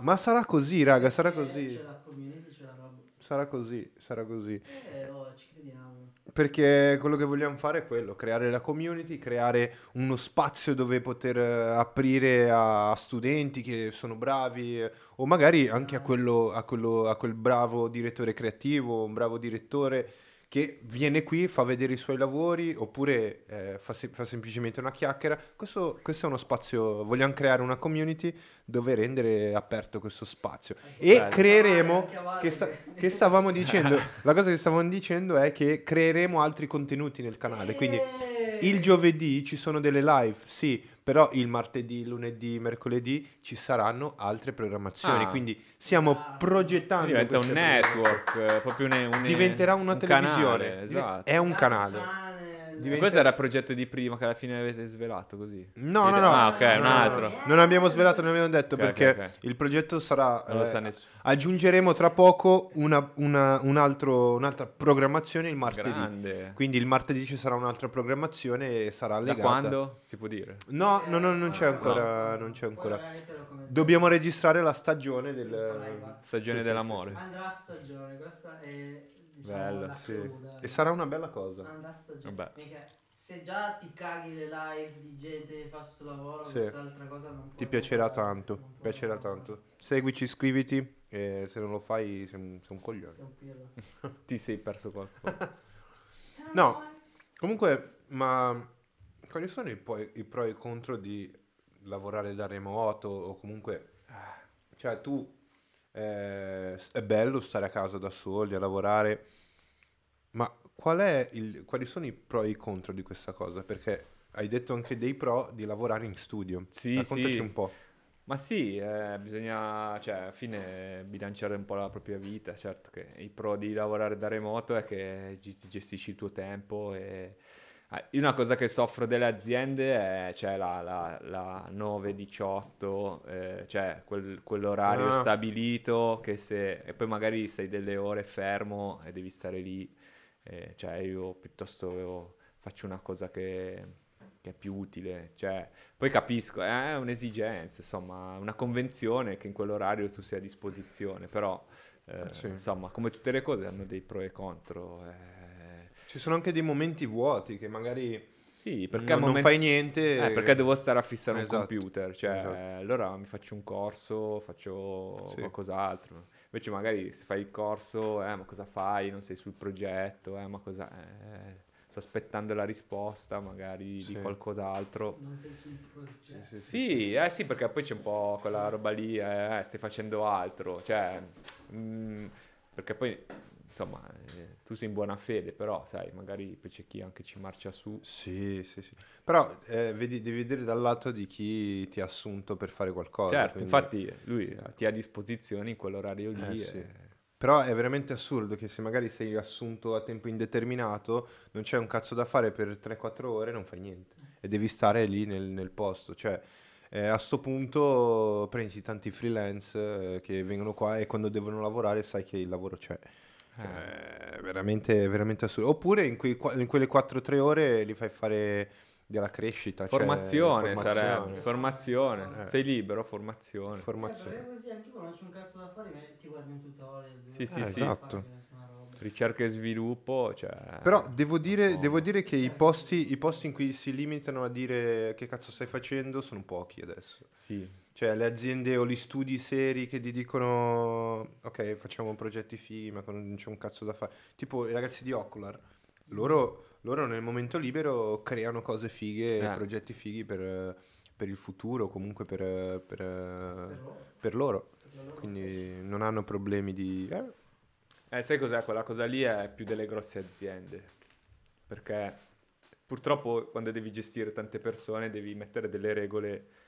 Ma sarà così, raga, sarà così. C'è la community, c'è la roba. Sarà così, sarà così. Eh, oh, ci crediamo. Perché quello che vogliamo fare è quello, creare la community, creare uno spazio dove poter eh, aprire a studenti che sono bravi o magari anche a, quello, a, quello, a quel bravo direttore creativo, un bravo direttore che viene qui, fa vedere i suoi lavori oppure eh, fa, se- fa, semplicemente una chiacchiera. Questo, questo, è uno spazio, vogliamo creare una community dove rendere aperto questo spazio. E bello. creeremo, che, sta- che, stavamo dicendo, la cosa che stavamo dicendo è che creeremo altri contenuti nel canale. Quindi il giovedì ci sono delle live, sì, però il martedì, lunedì, mercoledì ci saranno altre programmazioni, ah. quindi stiamo ah. progettando... Diventa un network, eh, proprio un, un, Diventerà una un televisione, canale, esatto. è un canale. Diventa... Questo era il progetto di prima che alla fine avete svelato così. No, no, no. Ah, ok, un altro. Non abbiamo svelato, non abbiamo detto okay, perché okay, okay. il progetto sarà... Non lo sa eh, nessuno. Aggiungeremo tra poco una, una, un altro, un'altra programmazione il martedì. Grande. Quindi il martedì ci sarà un'altra programmazione e sarà legata. Da quando? Si può dire? No, no, no non c'è ancora. No. Non c'è ancora. Dobbiamo registrare la stagione del... Stagione sì, dell'amore. Andrà stagione, questa è diciamo, Bello, sì. E sarà una bella cosa. se già ti caghi le live di gente che fa questo lavoro, sì. quest'altra cosa non Ti piacerà tanto, piacerà tanto. Seguici, iscriviti e se non lo fai sei un, sei un coglione. Sei un ti sei perso qualcosa. no, comunque, ma quali sono i, poi, i pro e i contro di lavorare da remoto o comunque... Cioè tu eh, è bello stare a casa da soli, a lavorare, ma qual il, quali sono i pro e i contro di questa cosa? Perché hai detto anche dei pro di lavorare in studio. Sì, Raccontaci sì. un po'. Ma sì, eh, bisogna, cioè, alla fine bilanciare un po' la propria vita. Certo che i pro di lavorare da remoto è che gestisci il tuo tempo e io una cosa che soffro delle aziende è cioè, la, la, la 9-18, eh, cioè quel, quell'orario ah. stabilito che se... e poi magari stai delle ore fermo e devi stare lì. Eh, cioè io piuttosto faccio una cosa che, che, è più utile. Cioè, poi capisco, è un'esigenza, insomma, una convenzione che in quell'orario tu sia a disposizione, però eh, sì. insomma, come tutte le cose hanno dei pro e contro. Eh ci sono anche dei momenti vuoti che magari sì, perché non, moment... non fai niente. Eh, perché devo stare a fissare esatto. un computer. Cioè, esatto. allora mi faccio un corso, faccio sì. qualcos'altro. Invece magari se fai il corso, eh, ma cosa fai? Non sei sul progetto, eh, ma cosa... Eh, sto aspettando la risposta magari sì. di qualcos'altro. Non sei sul progetto. Sì, sì, eh, sì, perché poi c'è un po' quella roba lì, eh, stai facendo altro. Cioè, mh, mm, perché poi insomma, eh, tu sei in buona fede, però sai, magari c'è chi anche ci marcia su. Sì, sì, sì. Però eh, vedi, devi vedere dal lato di chi ti ha assunto per fare qualcosa. Certo, quindi... infatti lui sì. ti ha a disposizione in quell'orario lì. Eh, e... sì. Però è veramente assurdo che se magari sei assunto a tempo indeterminato, non c'è un cazzo da fare per 3-4 ore, non fai niente. E devi stare lì nel, nel posto. Cioè, eh, a sto punto prendi tanti freelance eh, che vengono qua e quando devono lavorare sai che il lavoro c'è. Eh, veramente, veramente assurdo. Oppure in, quei, in quelle 4-3 ore li fai fare della crescita. Formazione, cioè, formazione. sarebbe. Formazione. Eh. Sei libero, formazione. Formazione. Eh, così anche non c'è un cazzo da fare, ti guardi un tutorial. Sì, sì, eh, sì. Esatto. Ricerca e sviluppo, cioè... Però devo dire, no. devo dire che i posti, i posti in cui si limitano a dire che cazzo stai facendo sono pochi adesso. Sì. Cioè le aziende o gli studi seri che ti dicono ok facciamo progetti fighi ma non c'è un cazzo da fare. Tipo i ragazzi di Ocular, loro, loro nel momento libero creano cose fighe, eh. progetti fighi per, per, il futuro, comunque per, per, per loro. Quindi non hanno problemi di... Eh. eh, sai cos'è? Quella cosa lì è più delle grosse aziende. Perché purtroppo quando devi gestire tante persone devi mettere delle regole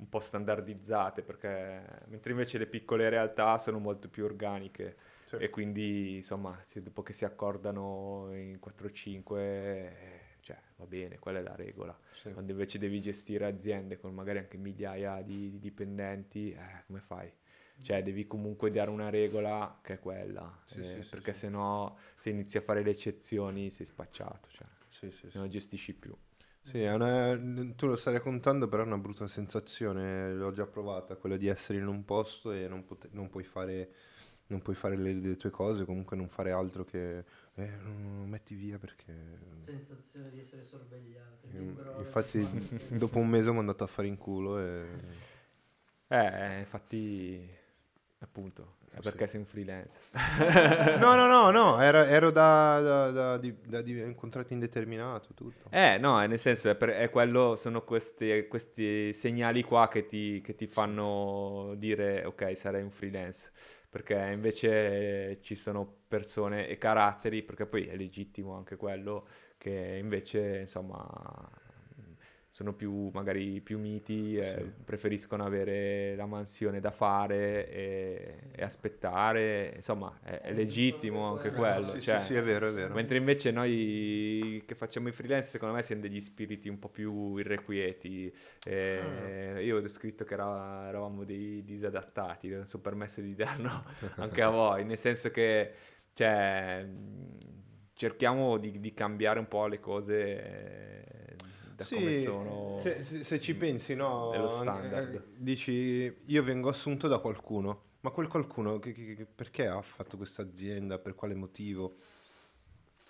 un po' standardizzate, perché mentre invece le piccole realtà sono molto più organiche sì. e quindi insomma dopo che si accordano in 4-5 cioè va bene, quella è la regola. Sì. Quando invece devi gestire aziende con magari anche migliaia di, di dipendenti, eh, come fai? Cioè devi comunque dare una regola che è quella, sì, eh, sì, perché se no se inizi a fare le eccezioni sei spacciato, cioè, se non gestisci più. Sì, una, tu lo stai raccontando, però è una brutta sensazione, l'ho già provata, quella di essere in un posto e non, pote- non puoi fare, non puoi fare le, le, tue cose, comunque non fare altro che eh, non metti via perché... Sensazione di essere sorvegliato. Infatti dopo un mese mi è andato a fare in culo e... Eh, infatti Appunto, è perché sì. sei un freelance. no, no, no, no, ero, ero da, da, da, di, da di un contratto indeterminato, tutto. Eh, no, nel senso, è, per, è quello, sono questi, questi segnali qua che ti, che ti fanno dire, ok, sarei un freelance. Perché invece ci sono persone e caratteri, perché poi è legittimo anche quello, che invece, insomma, sono più magari più miti, eh, sì. preferiscono avere la mansione da fare e, e aspettare, insomma è, è legittimo anche quello. Sì, cioè, sì, è vero, è vero. Mentre invece noi che facciamo i freelance secondo me siamo degli spiriti un po' più irrequieti. Eh, ah. Io ho scritto che era, eravamo dei disadattati, non sono permesso di dirlo anche a voi, nel senso che cioè, cerchiamo di, di cambiare un po' le cose da sì, come sono se, se, se ci pensi no nello standard. eh, dici io vengo assunto da qualcuno ma quel qualcuno che, che, perché ha fatto questa azienda? Per quale motivo?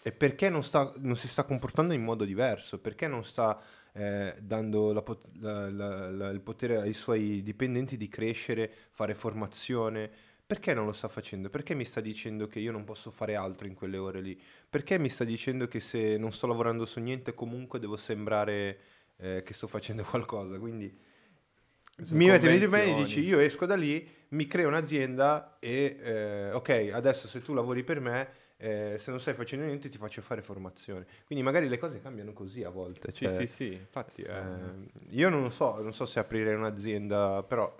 E perché non, sta, non, si sta comportando in modo diverso? Perché non sta eh, dando la, la, la, il potere ai suoi dipendenti di crescere fare formazione perché non lo sta facendo? Perché mi sta dicendo che io non posso fare altro in quelle ore lì? Perché mi sta dicendo che se non sto lavorando su niente comunque devo sembrare eh, che sto facendo qualcosa? Quindi mi metti nei bene e dici io esco da lì, mi creo un'azienda e eh, ok, adesso se tu lavori per me, eh, se non stai facendo niente ti faccio fare formazione. Quindi magari le cose cambiano così a volte. Sì, cioè, sì, sì, infatti. Eh... io non so, non so se aprire un'azienda, però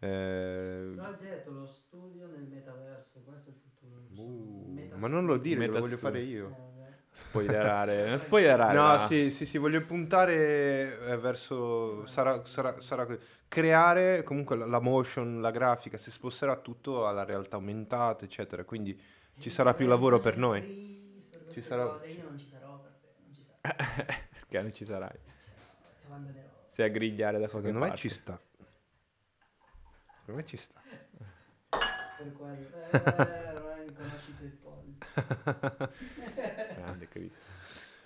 eh... L'ha detto, lo studio nel metaverso, questo è il futuro. Uh, ma non lo dire, lo voglio fare io. Eh, spoilerare, spoilerare. No, sì, sì, sì, voglio puntare eh, verso... Sarà, sarà, sarà, creare comunque la, la, motion, la grafica, si sposterà tutto alla realtà aumentata, eccetera. Quindi ci sarà più lavoro per noi. Per ci sarà... Cose. Io non ci sarò per te, non ci sarai. Perché non ci sarai? Ti abbandonerò. Sei a grigliare da qualche Secondo parte. me ci sta. Per me ci sta. Per quello. Eh, Ryan, conoscite il pollo. Grande Chris.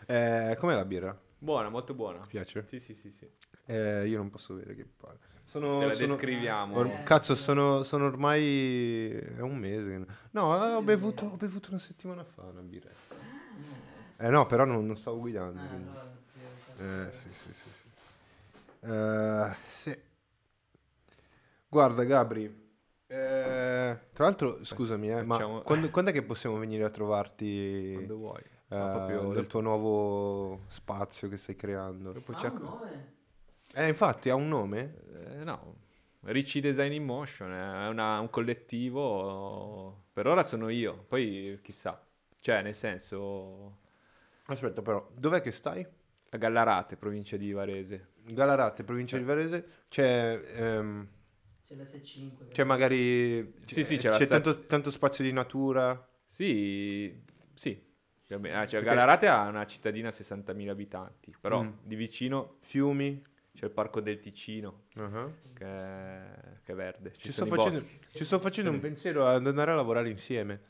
Eh, com'è la birra? Buona, molto buona. Ti piace? Sì, sì, sì, sì. Eh, io non posso vedere che palle. Sono, Te la sono, descriviamo. Or- cazzo, sono, sono, ormai... è un mese. No, ho bevuto, ho bevuto una settimana fa una birra. Eh no, però non, non stavo guidando. Eh, sì, sì, sì. sì. Uh, sì. Guarda Gabri, eh, tra l'altro scusami, eh, ma quando, quando, è che possiamo venire a trovarti? Quando vuoi. Eh, nel tuo nuovo spazio che stai creando. Ha un nome? Eh, infatti ha un nome? Eh, no, Ricci Design in Motion, è una, un collettivo, per ora sono io, poi chissà, cioè nel senso... Aspetta però, dov'è che stai? A Gallarate, provincia di Varese. Gallarate, provincia di Varese, c'è... Ehm, c'è l'S5. C'è magari... Sì, sì, c'è, c'è tanto, tanto, spazio di natura. Sì, sì. Ah, cioè, Galarate ha una cittadina a 60.000 abitanti, però mm. di vicino... Fiumi? C'è il parco del Ticino, uh-huh. che, è, che, è, verde. Ci, ci sto facendo, ci sto facendo un pensiero ad andare a lavorare insieme.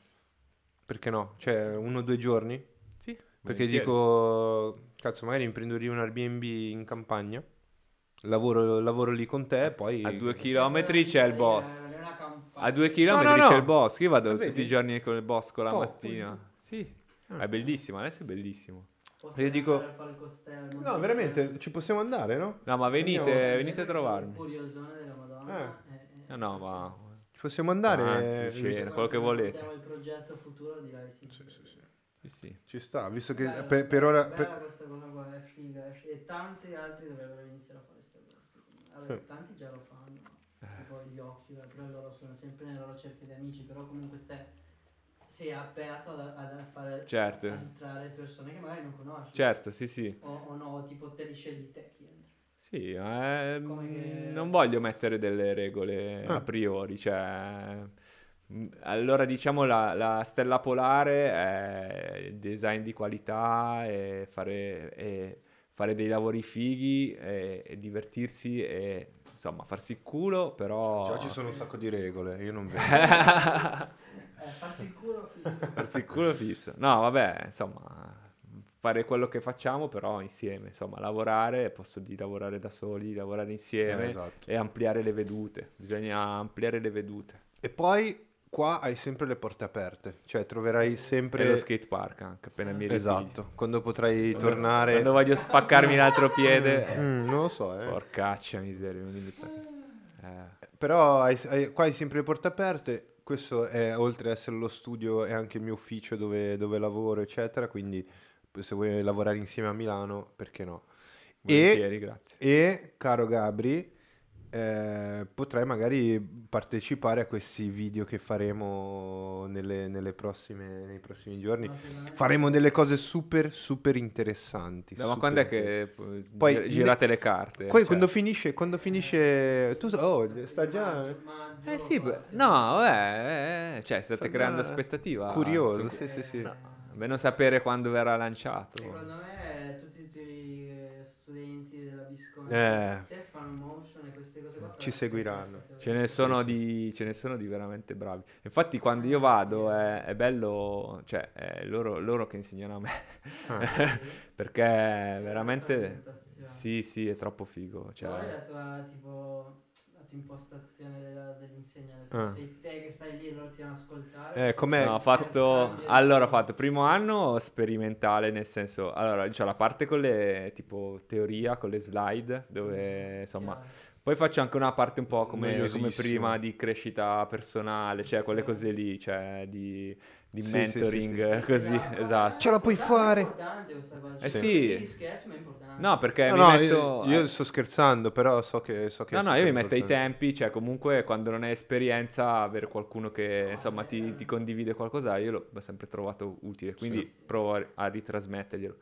Perché no? Cioè, uno o due giorni? Sì. Perché dico, cazzo, magari imprendere un Airbnb in campagna lavoro, lavoro lì con te, poi... A due chilometri c'è il bosco. A due chilometri no, no, no. c'è il bosco. Io vado tutti i giorni con il bosco la oh, mattina. Quindi. Sì, ah. è bellissimo, adesso è bellissimo. Io dico... No, veramente, ci possiamo andare, no? No, ma venite, venite a trovarmi. Curiosone della Madonna. Eh. Eh, no, ma... Ci possiamo andare? Anzi, c'è, quello che volete. il progetto futuro direi sì. Sì, sì, sì. Sì, sì. Ci sta, visto che per, per ora... Per... questa cosa qua, è figa, è figa. E tanti altri dovrebbero iniziare a fare Vabbè, sì. tanti già lo fanno, eh. tipo gli occhi, però loro sono sempre nella loro cerchio di amici, però comunque te sei aperto ad, ad fare certo. ad entrare persone che magari non conosci. Certo, sì, sì. O, o no, tipo te li scegli te chi entra. Sì, eh, che... non voglio mettere delle regole ah. a priori, cioè... Mm, allora diciamo la, la, stella polare è design di qualità e fare, e fare dei lavori fighi e, e divertirsi e insomma farsi il culo però... Già ci sono un sacco di regole, io non vedo. Eh, farsi il culo fisso. farsi il culo fisso. No, vabbè, insomma, fare quello che facciamo però insieme, insomma, lavorare, posso di lavorare da soli, lavorare insieme eh, esatto. e ampliare le vedute. Bisogna ampliare le vedute. E poi qua hai sempre le porte aperte, cioè troverai sempre... E lo skate park anche, appena mi ripiglio. Esatto, quando potrai quando, tornare... Quando voglio spaccarmi l'altro piede... Mm, non lo so, eh. Porcaccia miseria, eh. Però hai, hai, qua hai sempre le porte aperte, questo è oltre ad essere lo studio, è anche il mio ufficio dove, dove lavoro, eccetera. Quindi se vuoi lavorare insieme a Milano, perché no? e. E, caro Gabri, eh, potrai magari partecipare a questi video che faremo nelle, nelle prossime, nei prossimi giorni. Faremo delle cose super, super interessanti. No, super ma quando è che poi girate ne... le carte? Poi cioè. quando finisce, quando finisce, tu oh, sta già. Eh sì, no, vabbè, eh, cioè state sta creando aspettativa. Curioso, sì, sì, sì. No, almeno sapere quando verrà lanciato. Secondo me tutti i studenti della Visconti, eh. se fanno ci seguiranno. Ce ne, sono di, ce ne sono di veramente bravi. Infatti quando io vado è, è bello, cioè è loro, loro, che insegnano a me, ah. perché veramente... Sì, sì, è troppo figo. Cioè... Qual è la tua tipo impostazione della, dell'insegnante. Ah. Sei te che stai lì e loro ti vanno ad ascoltare. Eh, com'è? No, ho fatto... Allora, ho fatto primo anno sperimentale, nel senso... Allora, c'è la parte con le... tipo teoria, con le slide, dove insomma... Chiaro. Poi faccio anche una parte un po' come, come prima di crescita personale, cioè quelle cose lì, cioè di di sì, mentoring, sì, sì, così, esatto. Ce la puoi fare. È importante questa cosa. Eh sì. Scherzi, ma è importante. No, perché no, mi no, metto... Io, io, sto scherzando, però so che... So che no, no, io mi metto ai tempi, cioè comunque quando non hai esperienza, avere qualcuno che insomma ti, ti, condivide qualcosa, io l'ho sempre trovato utile, quindi provo a, a ritrasmetterglielo.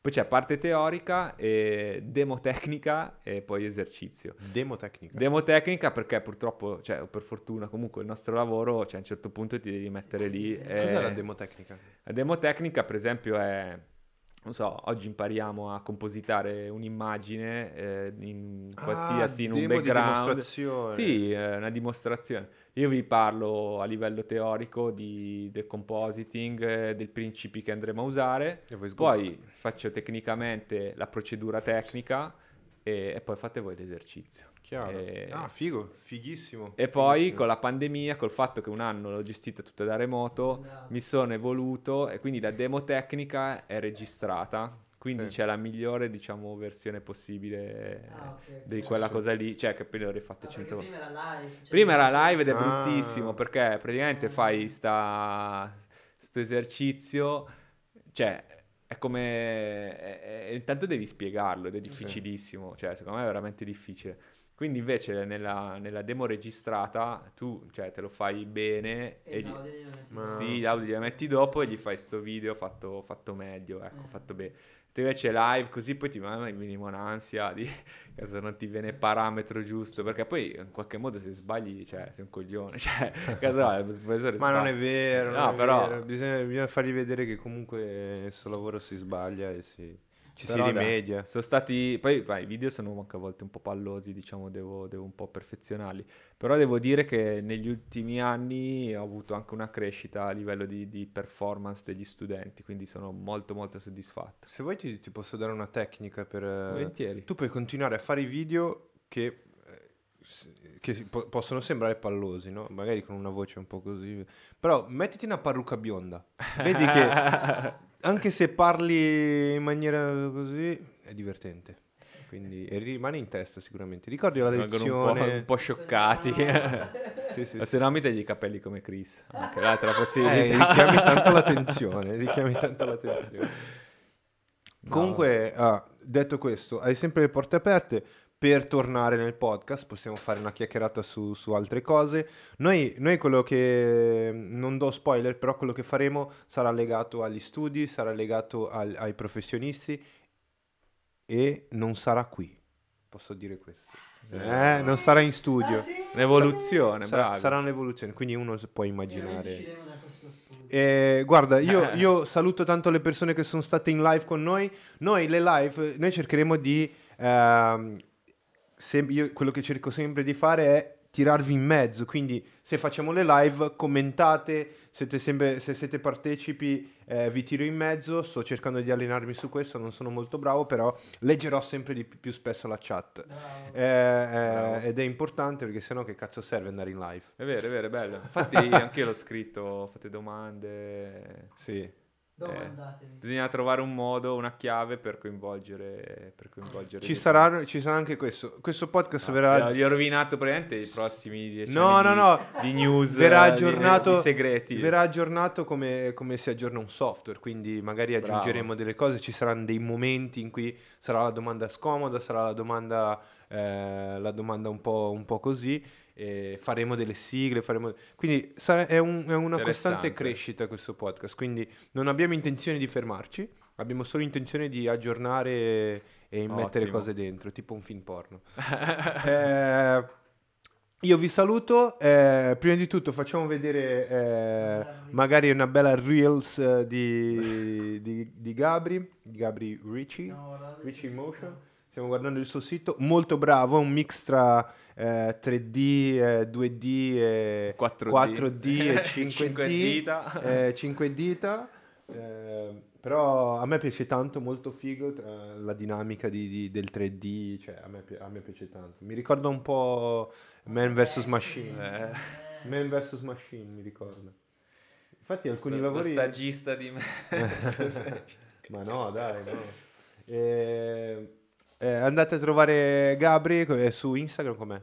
Poi c'è parte teorica, e demo tecnica e poi esercizio. Demo tecnica? Demo tecnica perché purtroppo, cioè per fortuna comunque il nostro lavoro, cioè a un certo punto ti devi mettere lì. Cos'è e... la demo tecnica? La demo tecnica per esempio è non so, oggi impariamo a compositare un'immagine eh, in qualsiasi, ah, in un background. dimostrazione. Sì, eh, una dimostrazione. Io vi parlo a livello teorico di, del compositing, eh, dei principi che andremo a usare, poi faccio tecnicamente la procedura tecnica e, e poi fate voi l'esercizio. Chiaro. E... Ah, figo, fighissimo. E poi con la pandemia, col fatto che un anno l'ho gestita tutta da remoto, no. mi sono evoluto e quindi la demo tecnica è registrata. Quindi sì. c'è la migliore, diciamo, versione possibile ah, okay, di quella sì. cosa lì, cioè che poi le ho rifatte ah, 100 volte. Prima era live. Cioè prima era live ed è ah. bruttissimo perché praticamente ah. fai sta, sto esercizio, cioè è come... È, è, intanto devi spiegarlo ed è difficilissimo, cioè secondo me è veramente difficile. Quindi invece nella, nella, demo registrata tu cioè, te lo fai bene e, e gli... Ma... Sì, l'audio li metti dopo e gli fai sto video fatto, fatto meglio, ecco, eh. fatto bene. Te invece live così poi ti viene un'ansia di se non ti viene il parametro giusto, perché poi in qualche modo se sbagli cioè, sei un coglione. Cioè, caso, il professore Ma non è vero, no, non è però... Vero. Bisogna, bisogna fargli vedere che comunque il suo lavoro si sbaglia e si ci Però si rimedia. Dai, sono stati, poi vai, i video sono anche a volte un po' pallosi, diciamo, devo, devo, un po' perfezionarli. Però devo dire che negli ultimi anni ho avuto anche una crescita a livello di, di performance degli studenti, quindi sono molto molto soddisfatto. Se vuoi ti, ti posso dare una tecnica per... Volentieri. Tu puoi continuare a fare i video che eh, che possono sembrare pallosi, no? Magari con una voce un po' così. Però mettiti una parrucca bionda. Vedi che anche se parli in maniera così, è divertente. Quindi rimane in testa sicuramente. Ricordi la lezione... Un po', un po scioccati. sì, sì, Se no mi tagli i capelli come Chris. Anche l'altra possibilità. Eh, richiami tanto l'attenzione. Richiami tanto l'attenzione. No. Comunque, ah, detto questo, hai sempre le porte aperte. Per tornare nel podcast, possiamo fare una chiacchierata su, su altre cose. Noi, noi, quello che, non do spoiler, però quello che faremo sarà legato agli studi, sarà legato al, ai professionisti e non sarà qui, posso dire questo. Sì. Eh, non sarà in studio. Ah, sì? Un'evoluzione, sarà, sarà, un'evoluzione, quindi uno può immaginare. Eh, guarda, io, io, saluto tanto le persone che sono state in live con noi. Noi le live, noi cercheremo di Uh, sem- io quello che cerco sempre di fare è tirarvi in mezzo, quindi se facciamo le live commentate, siete sempre, se siete partecipi eh, vi tiro in mezzo, sto cercando di allenarmi su questo, non sono molto bravo, però leggerò sempre di più spesso la chat eh, eh, ed è importante perché sennò che cazzo serve andare in live? È vero, è vero, è bello. Infatti anche io l'ho scritto, fate domande. Sì. Eh, bisogna trovare un modo, una chiave per coinvolgere. Per coinvolgere ci, sarà, ci, sarà, anche questo. Questo podcast no, verrà. Gli ho rovinato praticamente i prossimi dieci no, no, di, no. di news verrà aggiornato, di, di segreti. Verrà aggiornato come, come, si aggiorna un software. Quindi magari aggiungeremo Bravo. delle cose. Ci saranno dei momenti in cui sarà la domanda scomoda, sarà la domanda, eh, la domanda un, po', un po' così faremo delle sigle, faremo... quindi sarà, è, un, è, una costante crescita questo podcast, quindi non abbiamo intenzione di fermarci, abbiamo solo intenzione di aggiornare e, e mettere cose dentro, tipo un film porno. eh, io vi saluto, eh, prima di tutto facciamo vedere eh, magari una bella reels eh, di, di, di, Gabri, Gabri Ricci, Ricci Motion. stiamo guardando il suo sito, molto bravo, un mix tra eh, 3D, eh, 2D, e 4D, 4D e 5D, 5 dita. Eh, 5 dita. Eh, però a me piace tanto, molto figo la dinamica di, di, del 3D, cioè a me, a me, piace tanto. Mi ricorda un po' Man vs Machine. Eh. Man vs Machine mi ricorda. Infatti alcuni lo, lavori... Lo stagista di me. Ma no, dai, no. Eh, eh, andate a trovare Gabri eh, su Instagram com'è?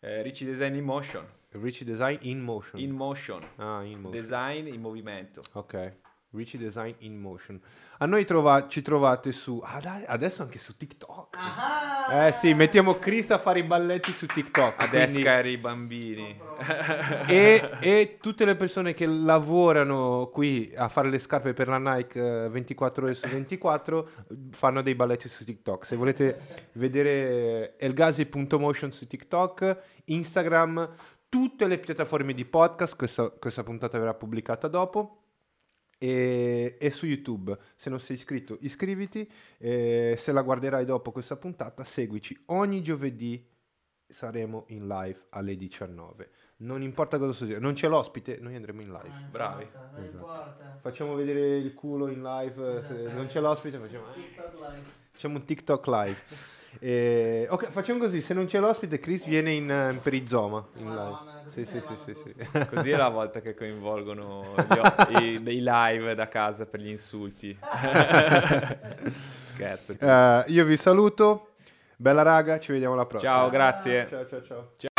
Eh, Ricci Design in Motion. Ricci Design in Motion. In motion. Ah, in motion. Design in movimento. Ok. Ricci Design in Motion. A noi trova- ci trovate su... Ah, dai, adesso anche su TikTok. Ah, eh sì, mettiamo Chris a fare i balletti su TikTok. A quindi... i bambini. e, e, tutte le persone che lavorano qui a fare le scarpe per la Nike 24 eh, ore su 24 fanno dei balletti su TikTok. Se volete vedere elgasi.motion su TikTok, Instagram, tutte le piattaforme di podcast, questa, questa puntata verrà pubblicata dopo e, e, su YouTube. Se non sei iscritto, iscriviti. Eh, se la guarderai dopo questa puntata, seguici. Ogni giovedì saremo in live alle 19. Non importa cosa succeda, non c'è l'ospite, noi andremo in live. Non Bravi. Importa, non esatto. Facciamo vedere il culo in live. Esatto. Non c'è l'ospite, facciamo, facciamo un TikTok live. Eh, ok, facciamo così, se non c'è l'ospite Chris viene in, uh, per i Zoma in live. Sì, sì, sì, sì, sì. Così è la volta che coinvolgono gli, i, dei live da casa per gli insulti. Scherzo. Uh, io vi saluto. Bella raga, ci vediamo alla prossima. Ciao, grazie. Ciao, ciao, ciao. ciao.